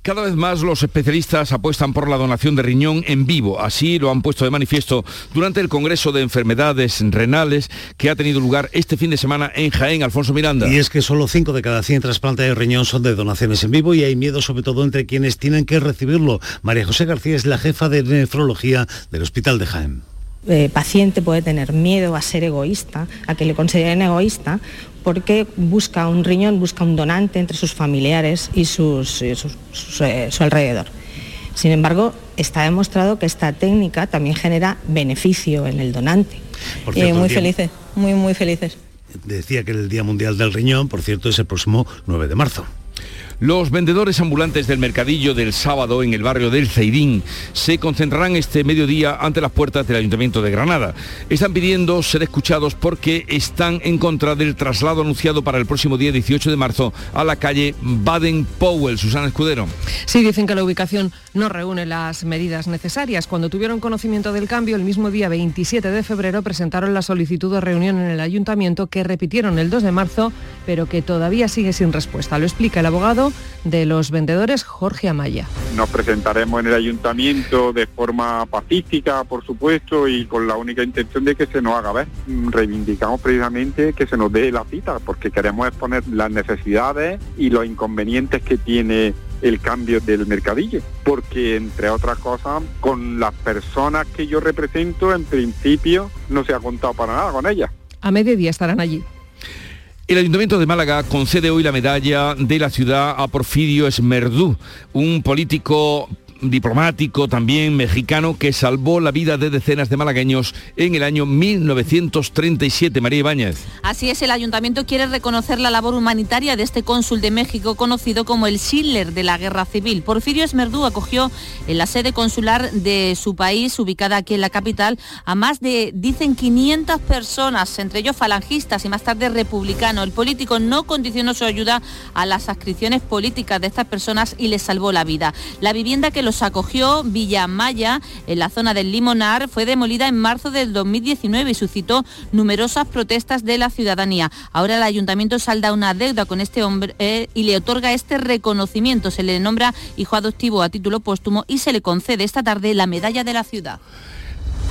Cada vez más los especialistas apuestan por la donación de riñón en vivo. Así lo han puesto de manifiesto durante el Congreso de Enfermedades Renales que ha tenido lugar este fin de semana en Jaén. Alfonso Miranda.
Y es que solo 5 de cada 100 trasplantes de riñón son de donaciones en vivo y hay miedo sobre todo entre quienes tienen que recibirlo. María José García es la jefa de nefrología del Hospital de Jaén.
El paciente puede tener miedo a ser egoísta, a que le consideren egoísta, porque busca un riñón, busca un donante entre sus familiares y sus, eh, su alrededor. Sin embargo, está demostrado que esta técnica también genera beneficio en el donante.
Eh,
muy felices, muy, muy felices.
Decía que el Día Mundial del Riñón, por cierto, es el próximo 9 de marzo.
Los vendedores ambulantes del mercadillo del sábado en el barrio del Zaidín se concentrarán este mediodía ante las puertas del Ayuntamiento de Granada. Están pidiendo ser escuchados porque están en contra del traslado anunciado para el próximo día 18 de marzo a la calle Baden-Powell. Susana Escudero.
Sí, dicen que la ubicación no reúne las medidas necesarias. Cuando tuvieron conocimiento del cambio, el mismo día 27 de febrero presentaron la solicitud de reunión en el Ayuntamiento que repitieron el 2 de marzo, pero que todavía sigue sin respuesta. Lo explica el abogado de los vendedores Jorge Amaya.
Nos presentaremos en el ayuntamiento de forma pacífica, por supuesto, y con la única intención de que se nos haga ver. Reivindicamos precisamente que se nos dé la cita, porque queremos exponer las necesidades y los inconvenientes que tiene el cambio del mercadillo, porque entre otras cosas, con las personas que yo represento, en principio no se ha contado para nada con ellas.
A mediodía estarán allí.
El Ayuntamiento de Málaga concede hoy la medalla de la ciudad a Porfirio Esmerdú, un político diplomático también mexicano que salvó la vida de decenas de malagueños en el año 1937. María Ibáñez.
Así es, el ayuntamiento quiere reconocer la labor humanitaria de este cónsul de México conocido como el Schiller de la Guerra Civil. Porfirio Esmerdú acogió en la sede consular de su país, ubicada aquí en la capital, a más de, dicen, 500 personas, entre ellos falangistas y más tarde republicanos. El político no condicionó su ayuda a las adscripciones políticas de estas personas y les salvó la vida. La vivienda que los acogió Villa Maya en la zona del Limonar fue demolida en marzo del 2019 y suscitó numerosas protestas de la ciudadanía. Ahora el ayuntamiento salda una deuda con este hombre eh, y le otorga este reconocimiento. Se le nombra hijo adoptivo a título póstumo y se le concede esta tarde la medalla de la ciudad.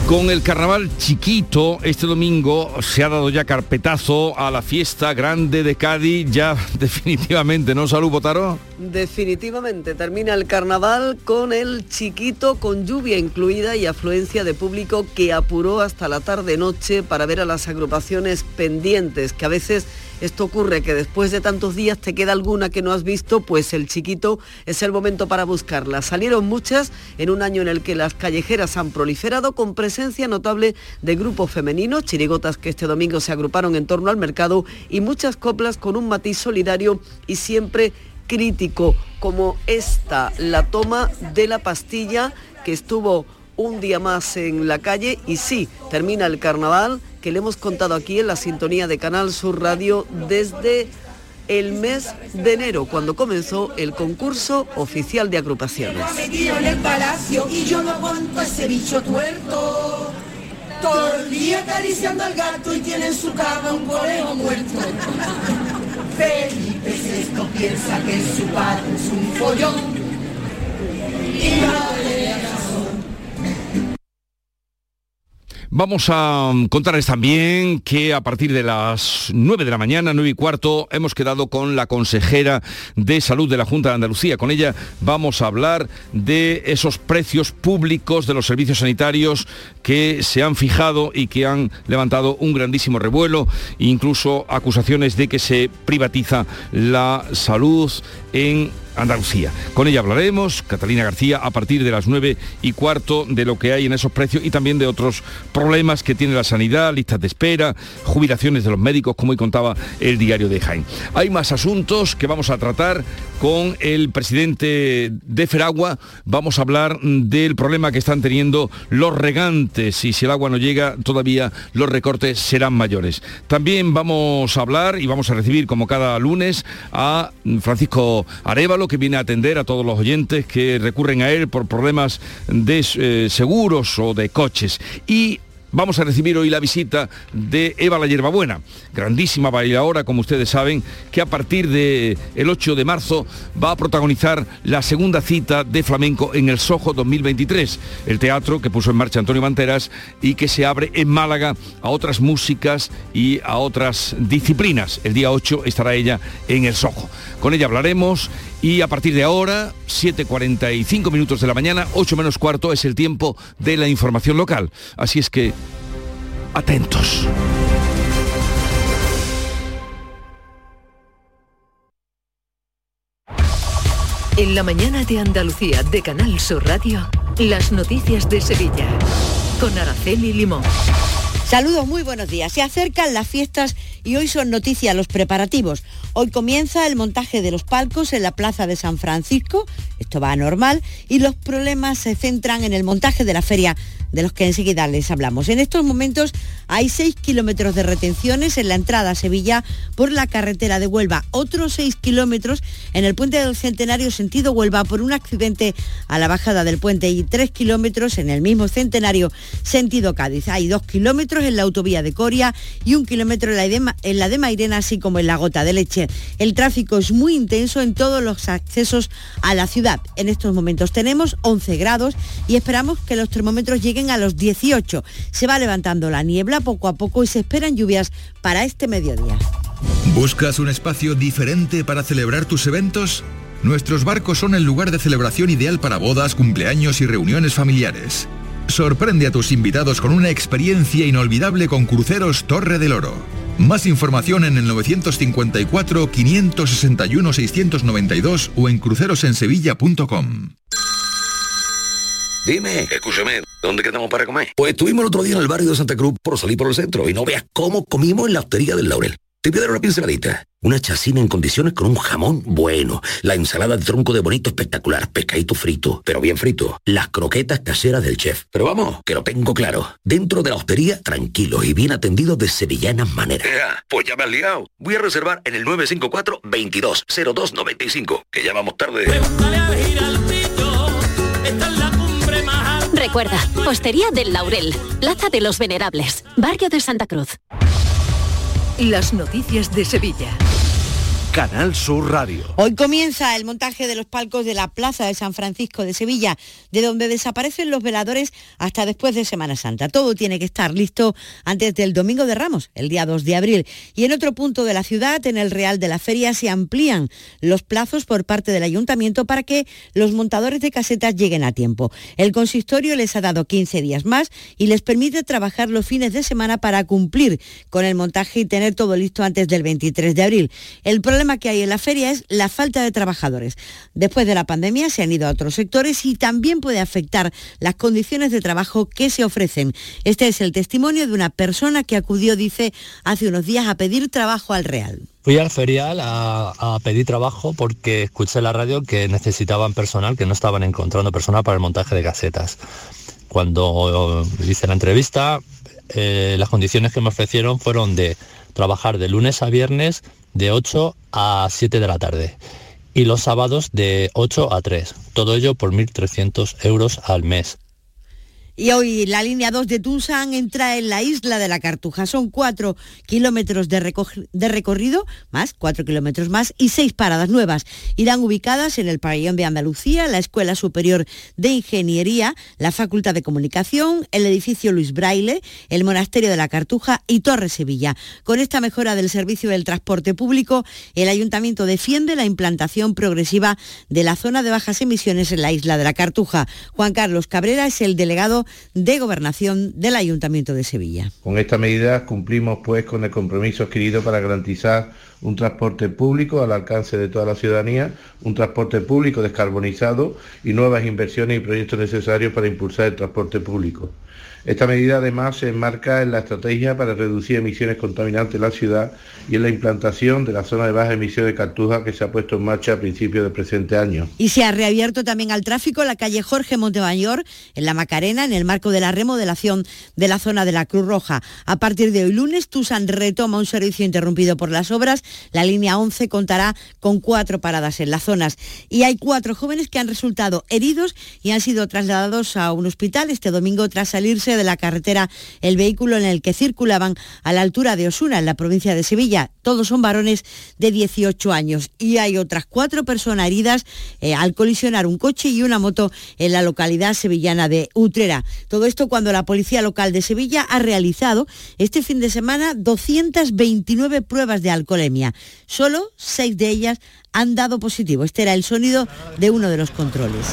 Con el carnaval chiquito, este domingo se ha dado ya carpetazo a la fiesta grande de Cádiz, ya definitivamente, ¿no? Salud, Botaro.
Definitivamente, termina el carnaval con el chiquito, con lluvia incluida y afluencia de público que apuró hasta la tarde-noche para ver a las agrupaciones pendientes, que a veces esto ocurre que después de tantos días te queda alguna que no has visto, pues el chiquito es el momento para buscarla. Salieron muchas en un año en el que las callejeras han proliferado con presencia notable de grupos femeninos, chirigotas que este domingo se agruparon en torno al mercado y muchas coplas con un matiz solidario y siempre crítico, como esta, la toma de la pastilla que estuvo un día más en la calle. Y sí, termina el carnaval que le hemos contado aquí en la sintonía de Canal Sur Radio desde el mes de enero, cuando comenzó el concurso oficial de agrupaciones.
Esto piensa que su padre es un follón. Y vale
Vamos a mm, contarles también que a partir de las 9 de la mañana, 9 y cuarto, hemos quedado con la consejera de salud de la Junta de Andalucía. Con ella vamos a hablar de esos precios públicos de los servicios sanitarios que se han fijado y que han levantado un grandísimo revuelo, incluso acusaciones de que se privatiza la salud en Andalucía. Con ella hablaremos, Catalina García, a partir de las 9 y cuarto de lo que hay en esos precios y también de otros problemas que tiene la sanidad, listas de espera, jubilaciones de los médicos, como hoy contaba el diario de Jaén. Hay más asuntos que vamos a tratar con el presidente de Feragua. Vamos a hablar del problema que están teniendo los regantes y si el agua no llega todavía los recortes serán mayores. También vamos a hablar y vamos a recibir como cada lunes a Francisco Arevalo que viene a atender a todos los oyentes que recurren a él por problemas de eh, seguros o de coches. Y Vamos a recibir hoy la visita de Eva la Hierbabuena, grandísima bailadora, como ustedes saben, que a partir del el 8 de marzo va a protagonizar la segunda cita de flamenco en el Sojo 2023, el teatro que puso en marcha Antonio Manteras y que se abre en Málaga a otras músicas y a otras disciplinas. El día 8 estará ella en el Sojo. Con ella hablaremos y a partir de ahora, 7.45 minutos de la mañana, 8 menos cuarto, es el tiempo de la información local. Así es que, atentos.
En la mañana de Andalucía de Canal Sur Radio, las noticias de Sevilla. Con Araceli Limón.
Saludos, muy buenos días. Se acercan las fiestas y hoy son noticia los preparativos. Hoy comienza el montaje de los palcos en la Plaza de San Francisco, esto va normal, y los problemas se centran en el montaje de la feria de los que enseguida les hablamos. En estos momentos hay 6 kilómetros de retenciones en la entrada a Sevilla por la carretera de Huelva, otros 6 kilómetros en el puente del Centenario sentido Huelva por un accidente a la bajada del puente y 3 kilómetros en el mismo Centenario sentido Cádiz. Hay 2 kilómetros en la autovía de Coria y un kilómetro en la, de, en la de Mairena, así como en la Gota de Leche. El tráfico es muy intenso en todos los accesos a la ciudad. En estos momentos tenemos 11 grados y esperamos que los termómetros lleguen a los 18. Se va levantando la niebla poco a poco y se esperan lluvias para este mediodía.
¿Buscas un espacio diferente para celebrar tus eventos? Nuestros barcos son el lugar de celebración ideal para bodas, cumpleaños y reuniones familiares. Sorprende a tus invitados con una experiencia inolvidable con Cruceros Torre del Oro. Más información en el 954-561-692 o en crucerosensevilla.com.
Dime, escúchame, ¿dónde quedamos para comer? Pues estuvimos el otro día en el barrio de Santa Cruz por salir por el centro y no veas cómo comimos en la hostería del Laurel. Te voy a dar una pinceladita. Una chacina en condiciones con un jamón bueno. La ensalada de tronco de bonito espectacular. Pescadito frito, pero bien frito. Las croquetas caseras del chef. Pero vamos, que lo tengo claro. Dentro de la hostería, tranquilo y bien atendido de sevillanas maneras. pues ya me has liado. Voy a reservar en el 954 220295 que ya vamos tarde.
Recuerda, Postería del Laurel, Plaza de los Venerables, Barrio de Santa Cruz.
Las noticias de Sevilla.
Canal Sur Radio.
Hoy comienza el montaje de los palcos de la Plaza de San Francisco de Sevilla, de donde desaparecen los veladores hasta después de Semana Santa. Todo tiene que estar listo antes del Domingo de Ramos, el día 2 de abril. Y en otro punto de la ciudad, en el Real de la Feria, se amplían los plazos por parte del Ayuntamiento para que los montadores de casetas lleguen a tiempo. El consistorio les ha dado 15 días más y les permite trabajar los fines de semana para cumplir con el montaje y tener todo listo antes del 23 de abril. El problema que hay en la feria es la falta de trabajadores. Después de la pandemia se han ido a otros sectores y también puede afectar las condiciones de trabajo que se ofrecen. Este es el testimonio de una persona que acudió, dice, hace unos días a pedir trabajo al Real.
Fui al ferial a, pedir trabajo porque escuché en la radio que necesitaban personal, que no estaban encontrando personal para el montaje de casetas. Cuando hice la entrevista, eh, las condiciones que me ofrecieron fueron de trabajar de lunes a viernes de 8 a 7 de la tarde y los sábados de 8 a 3. Todo ello por 1.300 euros al mes.
Y hoy la línea 2 de Tunsan entra en la isla de la Cartuja. Son cuatro kilómetros de, recorrido, más cuatro kilómetros más y seis paradas nuevas. Irán ubicadas en el pabellón de Andalucía, la Escuela Superior de Ingeniería, la Facultad de Comunicación, el edificio Luis Braille, el Monasterio de la Cartuja y Torre Sevilla. Con esta mejora del servicio del transporte público, el Ayuntamiento defiende la implantación progresiva de la zona de bajas emisiones en la isla de la Cartuja. Juan Carlos Cabrera es el delegado de Gobernación del Ayuntamiento de Sevilla.
Con esta medida cumplimos pues con el compromiso adquirido para garantizar un transporte público al alcance de toda la ciudadanía, un transporte público descarbonizado y nuevas inversiones y proyectos necesarios para impulsar el transporte público. Esta medida además se enmarca en la estrategia para reducir emisiones contaminantes en la ciudad y en la implantación de la zona de baja emisión de Cartuja que se ha puesto en marcha a principios del presente año.
Y se ha reabierto también al tráfico la calle Jorge Montemayor en la Macarena en el marco de la remodelación de la zona de la Cruz Roja. A partir de hoy lunes, Tusan retoma un servicio interrumpido por las obras. La línea 11 contará con cuatro paradas en las zonas y hay cuatro jóvenes que han resultado heridos y han sido trasladados a un hospital este domingo tras salirse de la carretera el vehículo en el que circulaban a la altura de Osuna, en la provincia de Sevilla. Todos son varones de 18 años y hay otras cuatro personas heridas eh, al colisionar un coche y una moto en la localidad sevillana de Utrera. Todo esto cuando la Policía Local de Sevilla ha realizado este fin de semana 229 pruebas de alcoholemia. Solo seis de ellas han dado positivo. Este era el sonido de uno de los controles.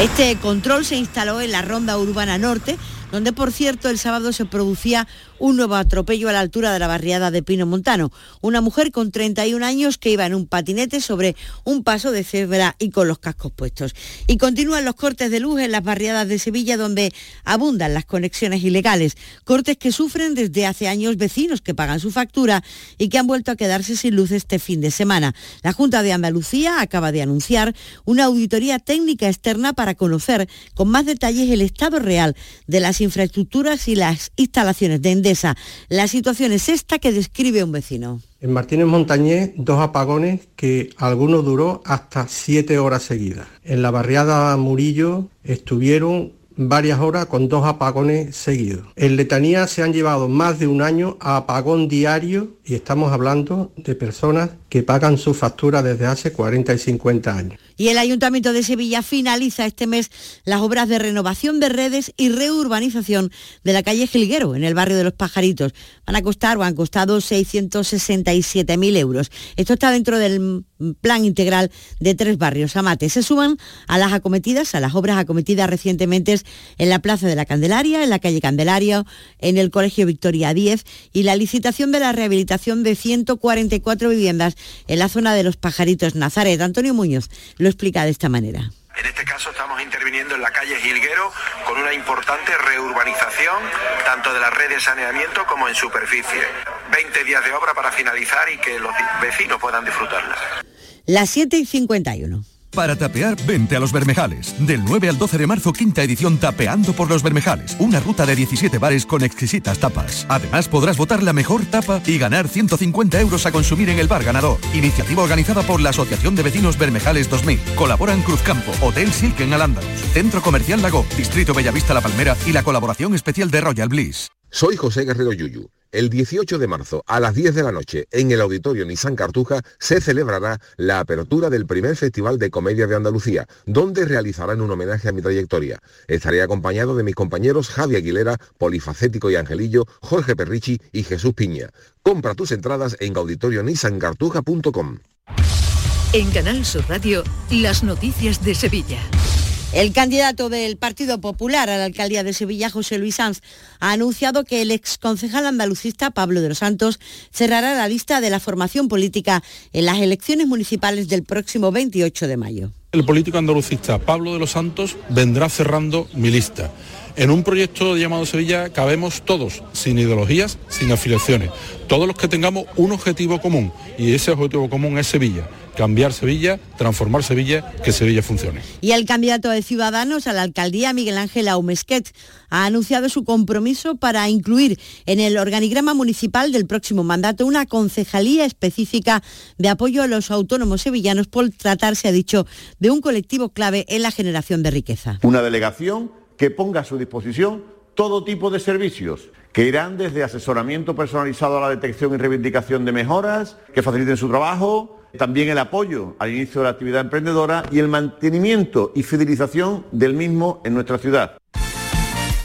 Este control se instaló en la Ronda Urbana Norte, donde por cierto el sábado se producía un nuevo atropello a la altura de la barriada de Pino Montano. Una mujer con 31 años que iba en un patinete sobre un paso de cebra y con los cascos puestos. Y continúan los cortes de luz en las barriadas de Sevilla donde abundan las conexiones ilegales. Cortes que sufren desde hace años vecinos que pagan su factura y que han vuelto a quedarse sin luz este fin de semana. La Junta de Andalucía acaba de anunciar una auditoría técnica externa para conocer con más detalles el estado real de las infraestructuras y las instalaciones de Endesa. La situación es esta que describe un vecino.
En Martínez Montañés, dos apagones que algunos duró hasta siete horas seguidas. En la barriada Murillo estuvieron varias horas con dos apagones seguidos. En Letanía se han llevado más de un año a apagón diario y estamos hablando de personas que pagan su factura desde hace 40 y 50 años.
Y el Ayuntamiento de Sevilla finaliza este mes las obras de renovación de redes y reurbanización de la calle Gilguero, en el barrio de Los Pajaritos. Van a costar o han costado 667.000 euros. Esto está dentro del plan integral de tres barrios. Amate se suman a las acometidas, a las obras acometidas recientemente en la Plaza de la Candelaria, en la calle Candelaria, en el Colegio Victoria 10 y la licitación de la rehabilitación de 144 viviendas en la zona de Los Pajaritos Nazaret. Antonio Muñoz explica de esta manera.
En este caso estamos interviniendo en la calle Gilguero con una importante reurbanización tanto de la red de saneamiento como en superficie. 20 días de obra para finalizar y que los vecinos puedan disfrutarla.
Las 7 y 51.
Para tapear, vente a Los Bermejales. Del 9 al 12 de marzo, quinta edición Tapeando por Los Bermejales. Una ruta de 17 bares con exquisitas tapas. Además, podrás votar la mejor tapa y ganar 150 euros a consumir en el bar ganador. Iniciativa organizada por la Asociación de Vecinos Bermejales 2000. Colaboran Cruzcampo, Hotel Silk en Centro Comercial Lago, Distrito Bellavista La Palmera y la colaboración especial de Royal Bliss.
Soy José Guerrero Yuyu el 18 de marzo a las 10 de la noche en el Auditorio Nissan Cartuja se celebrará la apertura del primer Festival de Comedia de Andalucía, donde realizarán un homenaje a mi trayectoria. Estaré acompañado de mis compañeros Javi Aguilera, Polifacético y Angelillo, Jorge Perrichi y Jesús Piña. Compra tus entradas en auditorionissancartuja.com.
En Canal Sur Radio, las noticias de Sevilla.
El candidato del Partido Popular a la alcaldía de Sevilla, José Luis Sanz, ha anunciado que el exconcejal andalucista Pablo de los Santos cerrará la lista de la formación política en las elecciones municipales del próximo 28 de mayo.
El político andalucista Pablo de los Santos vendrá cerrando mi lista. En un proyecto llamado Sevilla cabemos todos, sin ideologías, sin afiliaciones, todos los que tengamos un objetivo común y ese objetivo común es Sevilla
cambiar Sevilla, transformar Sevilla, que Sevilla funcione.
Y el candidato de Ciudadanos a la alcaldía, Miguel Ángel Aumesquet, ha anunciado su compromiso para incluir en el organigrama municipal del próximo mandato una concejalía específica de apoyo a los autónomos sevillanos por tratarse, ha dicho, de un colectivo clave en la generación de riqueza.
Una delegación que ponga a su disposición todo tipo de servicios que irán desde asesoramiento personalizado a la detección y reivindicación de mejoras, que faciliten su trabajo, también el apoyo al inicio de la actividad emprendedora y el mantenimiento y fidelización del mismo en nuestra ciudad.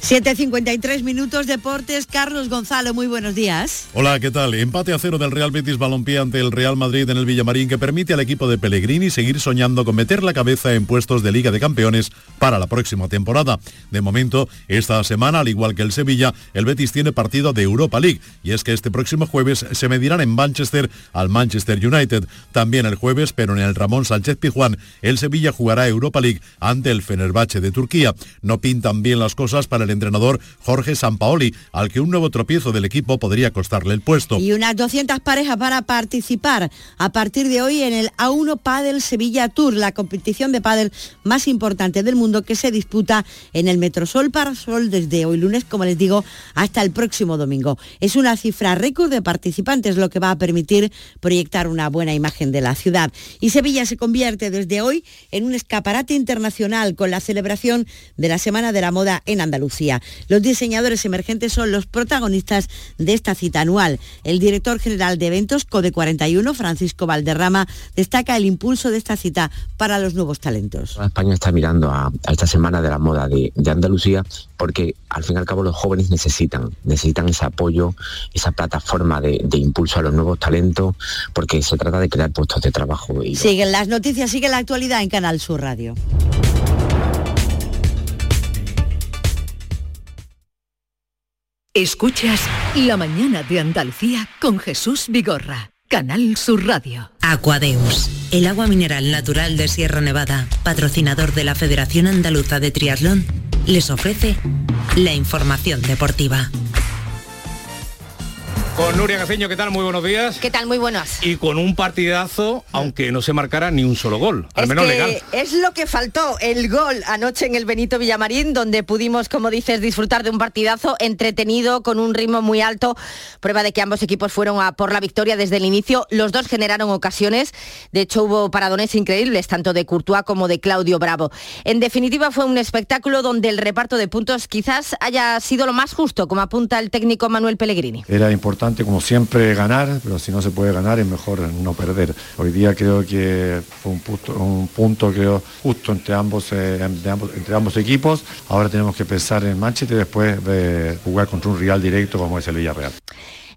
7.53 minutos deportes. Carlos Gonzalo, muy buenos días.
Hola, ¿qué tal? Empate a cero del Real Betis Balompié ante el Real Madrid en el Villamarín que permite al equipo de Pellegrini seguir soñando con meter la cabeza en puestos de Liga de Campeones para la próxima temporada. De momento, esta semana, al igual que el Sevilla, el Betis tiene partido de Europa League y es que este próximo jueves se medirán en Manchester al Manchester United. También el jueves, pero en el Ramón Sánchez Pizjuán, el Sevilla jugará Europa League ante el Fenerbahce de Turquía. No pintan bien las cosas para el entrenador Jorge Sampaoli, al que un nuevo tropiezo del equipo podría costarle el puesto.
Y unas 200 parejas para participar a partir de hoy en el A1 Padel Sevilla Tour, la competición de pádel más importante del mundo que se disputa en el Metrosol Parasol desde hoy lunes, como les digo, hasta el próximo domingo. Es una cifra récord de participantes, lo que va a permitir proyectar una buena imagen de la ciudad. Y Sevilla se convierte desde hoy en un escaparate internacional con la celebración de la Semana de la Moda en Andalucía. Los diseñadores emergentes son los protagonistas de esta cita anual. El director general de eventos, Code 41, Francisco Valderrama, destaca el impulso de esta cita para los nuevos talentos.
España está mirando a, a esta Semana de la Moda de, de Andalucía porque al fin y al cabo los jóvenes necesitan, necesitan ese apoyo, esa plataforma de, de impulso a los nuevos talentos, porque se trata de crear puestos de trabajo. Y
Siguen las noticias, sigue la actualidad en Canal Sur Radio.
Escuchas La mañana de Andalucía con Jesús Vigorra, Canal Sur Radio.
Aquadeus, el agua mineral natural de Sierra Nevada, patrocinador de la Federación Andaluza de Triatlón, les ofrece la información deportiva.
Con Nuria Caceño, ¿qué tal? Muy buenos días.
¿Qué tal? Muy buenos.
Y con un partidazo, aunque no se marcara ni un solo gol, al
Es
menos
que
legal.
Es lo que faltó, el gol anoche en el Benito Villamarín, donde pudimos, como dices, disfrutar de un partidazo entretenido, con un ritmo muy alto. Prueba de que ambos equipos fueron a por la victoria desde el inicio. Los dos generaron ocasiones. De hecho, hubo paradones increíbles, tanto de Courtois como de Claudio Bravo. En definitiva, fue un espectáculo donde el reparto de puntos quizás haya sido lo más justo, como apunta el técnico Manuel Pellegrini.
Era importante, como siempre, ganar, pero si no se puede ganar es mejor no perder. Hoy día creo que fue un punto, un punto creo, justo entre ambos, eh, ambos, entre ambos equipos. Ahora tenemos que pensar en Manchester y después de jugar contra un rival directo como es el Villarreal.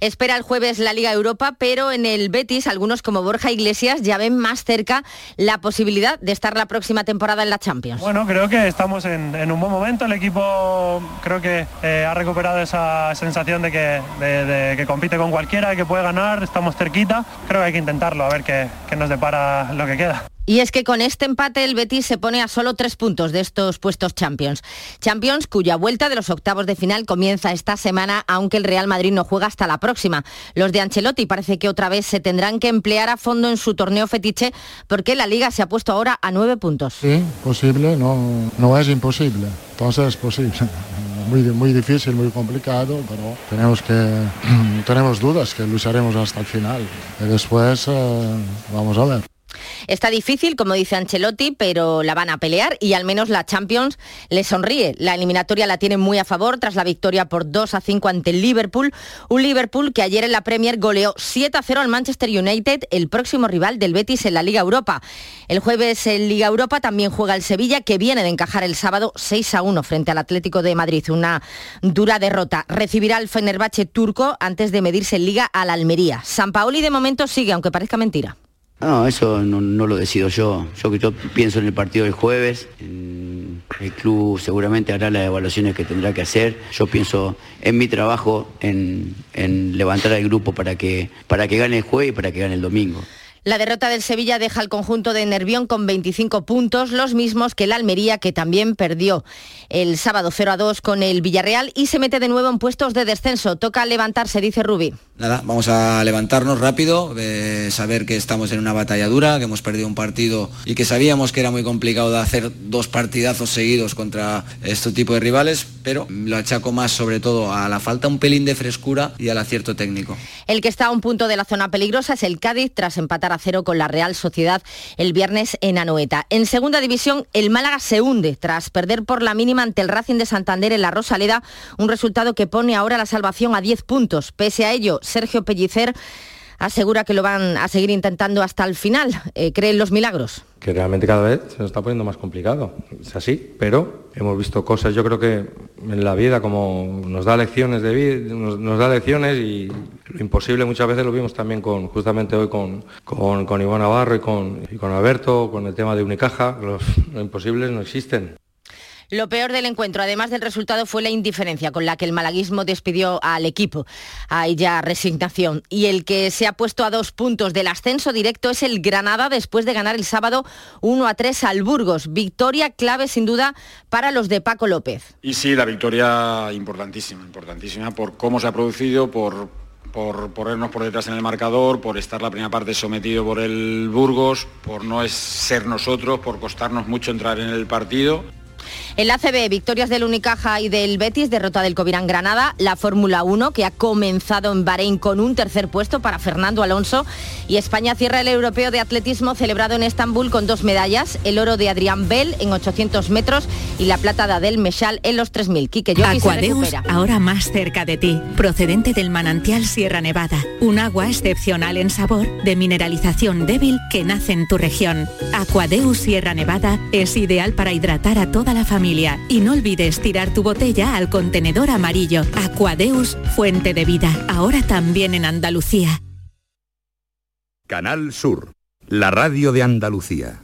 Espera el jueves la Liga Europa, pero en el Betis algunos como Borja Iglesias ya ven más cerca la posibilidad de estar la próxima temporada en la Champions.
Bueno, creo que estamos en, un buen momento. El equipo creo que eh, ha recuperado esa sensación de que, compite con cualquiera, que puede ganar, estamos cerquita. Creo que hay que intentarlo, a ver qué nos depara lo que queda.
Y es que con este empate el Betis se pone a solo tres puntos de estos puestos Champions. Champions cuya vuelta de los octavos de final comienza esta semana, aunque el Real Madrid no juega hasta la próxima. Los de Ancelotti parece que otra vez se tendrán que emplear a fondo en su torneo fetiche porque la liga se ha puesto ahora a nueve puntos.
Sí, posible, no, no es imposible. Entonces es posible. Muy, muy difícil, muy complicado, pero tenemos que tenemos dudas que lucharemos hasta el final. Y después eh, vamos a ver.
Está difícil, como dice Ancelotti, pero la van a pelear y al menos la Champions le sonríe. La eliminatoria la tiene muy a favor tras la victoria por 2 a 5 ante el Liverpool. Un Liverpool que ayer en la Premier goleó 7 a 0 al Manchester United, el próximo rival del Betis en la Liga Europa. El jueves en Liga Europa también juega el Sevilla, que viene de encajar el sábado 6 a 1 frente al Atlético de Madrid. Una dura derrota. Recibirá al Fenerbahce turco antes de medirse en Liga al Almería. San Paoli de momento sigue, aunque parezca mentira.
No, eso no, lo decido yo. Yo, yo pienso en el partido del jueves. el club seguramente hará las evaluaciones que tendrá que hacer. Yo pienso en mi trabajo, en, en levantar al grupo para que, para que gane el jueves y para que gane el domingo.
La derrota del Sevilla deja al conjunto de Nervión con 25 puntos, los mismos que el Almería, que también perdió el sábado 0 a 2 con el Villarreal y se mete de nuevo en puestos de descenso. Toca levantarse, dice Rubí.
Nada, vamos a levantarnos rápido, saber que estamos en una batalla dura, que hemos perdido un partido y que sabíamos que era muy complicado de hacer dos partidazos seguidos contra este tipo de rivales, pero lo achaco más sobre todo a la falta un pelín de frescura y al acierto técnico.
El que está a un punto de la zona peligrosa es el Cádiz tras empatar a cero con la Real Sociedad el viernes en Anoeta. En segunda división, el Málaga se hunde tras perder por la mínima ante el Racing de Santander en la Rosaleda, un resultado que pone ahora la salvación a 10 puntos. Pese a ello, Sergio Pellicer asegura que lo van a seguir intentando hasta el final. Eh, ¿Creen los milagros?
Que realmente cada vez se nos está poniendo más complicado. Es así, pero hemos visto cosas, yo creo que en la vida como nos da lecciones de vida, nos, da lecciones y lo imposible muchas veces lo vimos también con, justamente hoy con, con, Iván Navarro y con, con Alberto, con el tema de Unicaja, los imposibles no existen.
Lo peor del encuentro, además del resultado, fue la indiferencia con la que el malaguismo despidió al equipo. Hay ya resignación. Y el que se ha puesto a dos puntos del ascenso directo es el Granada después de ganar el sábado 1 a 3 al Burgos. Victoria clave sin duda para los de Paco López.
Y sí, la victoria importantísima, importantísima por cómo se ha producido, por por ponernos por detrás en el marcador, por estar la primera parte sometido por el Burgos, por no ser nosotros, por costarnos mucho entrar en el partido.
El ACB, victorias del Unicaja y del Betis, derrota del Covirán Granada, la Fórmula 1 que ha comenzado en Bahrein con un tercer puesto para Fernando Alonso y España cierra el europeo de atletismo celebrado en Estambul con dos medallas, el oro de Adrián Bell en 800 metros y la plata de Adel Mechal en los 3000. Quique
Aquadeus, ahora más cerca de ti, procedente del manantial Sierra Nevada, un agua excepcional en sabor, de mineralización débil que nace en tu región. Aquadeus Sierra Nevada es ideal para hidratar a toda la y no olvides tirar tu botella al contenedor amarillo. Aquadeus, fuente de vida, ahora también en Andalucía.
Canal Sur, la radio de Andalucía.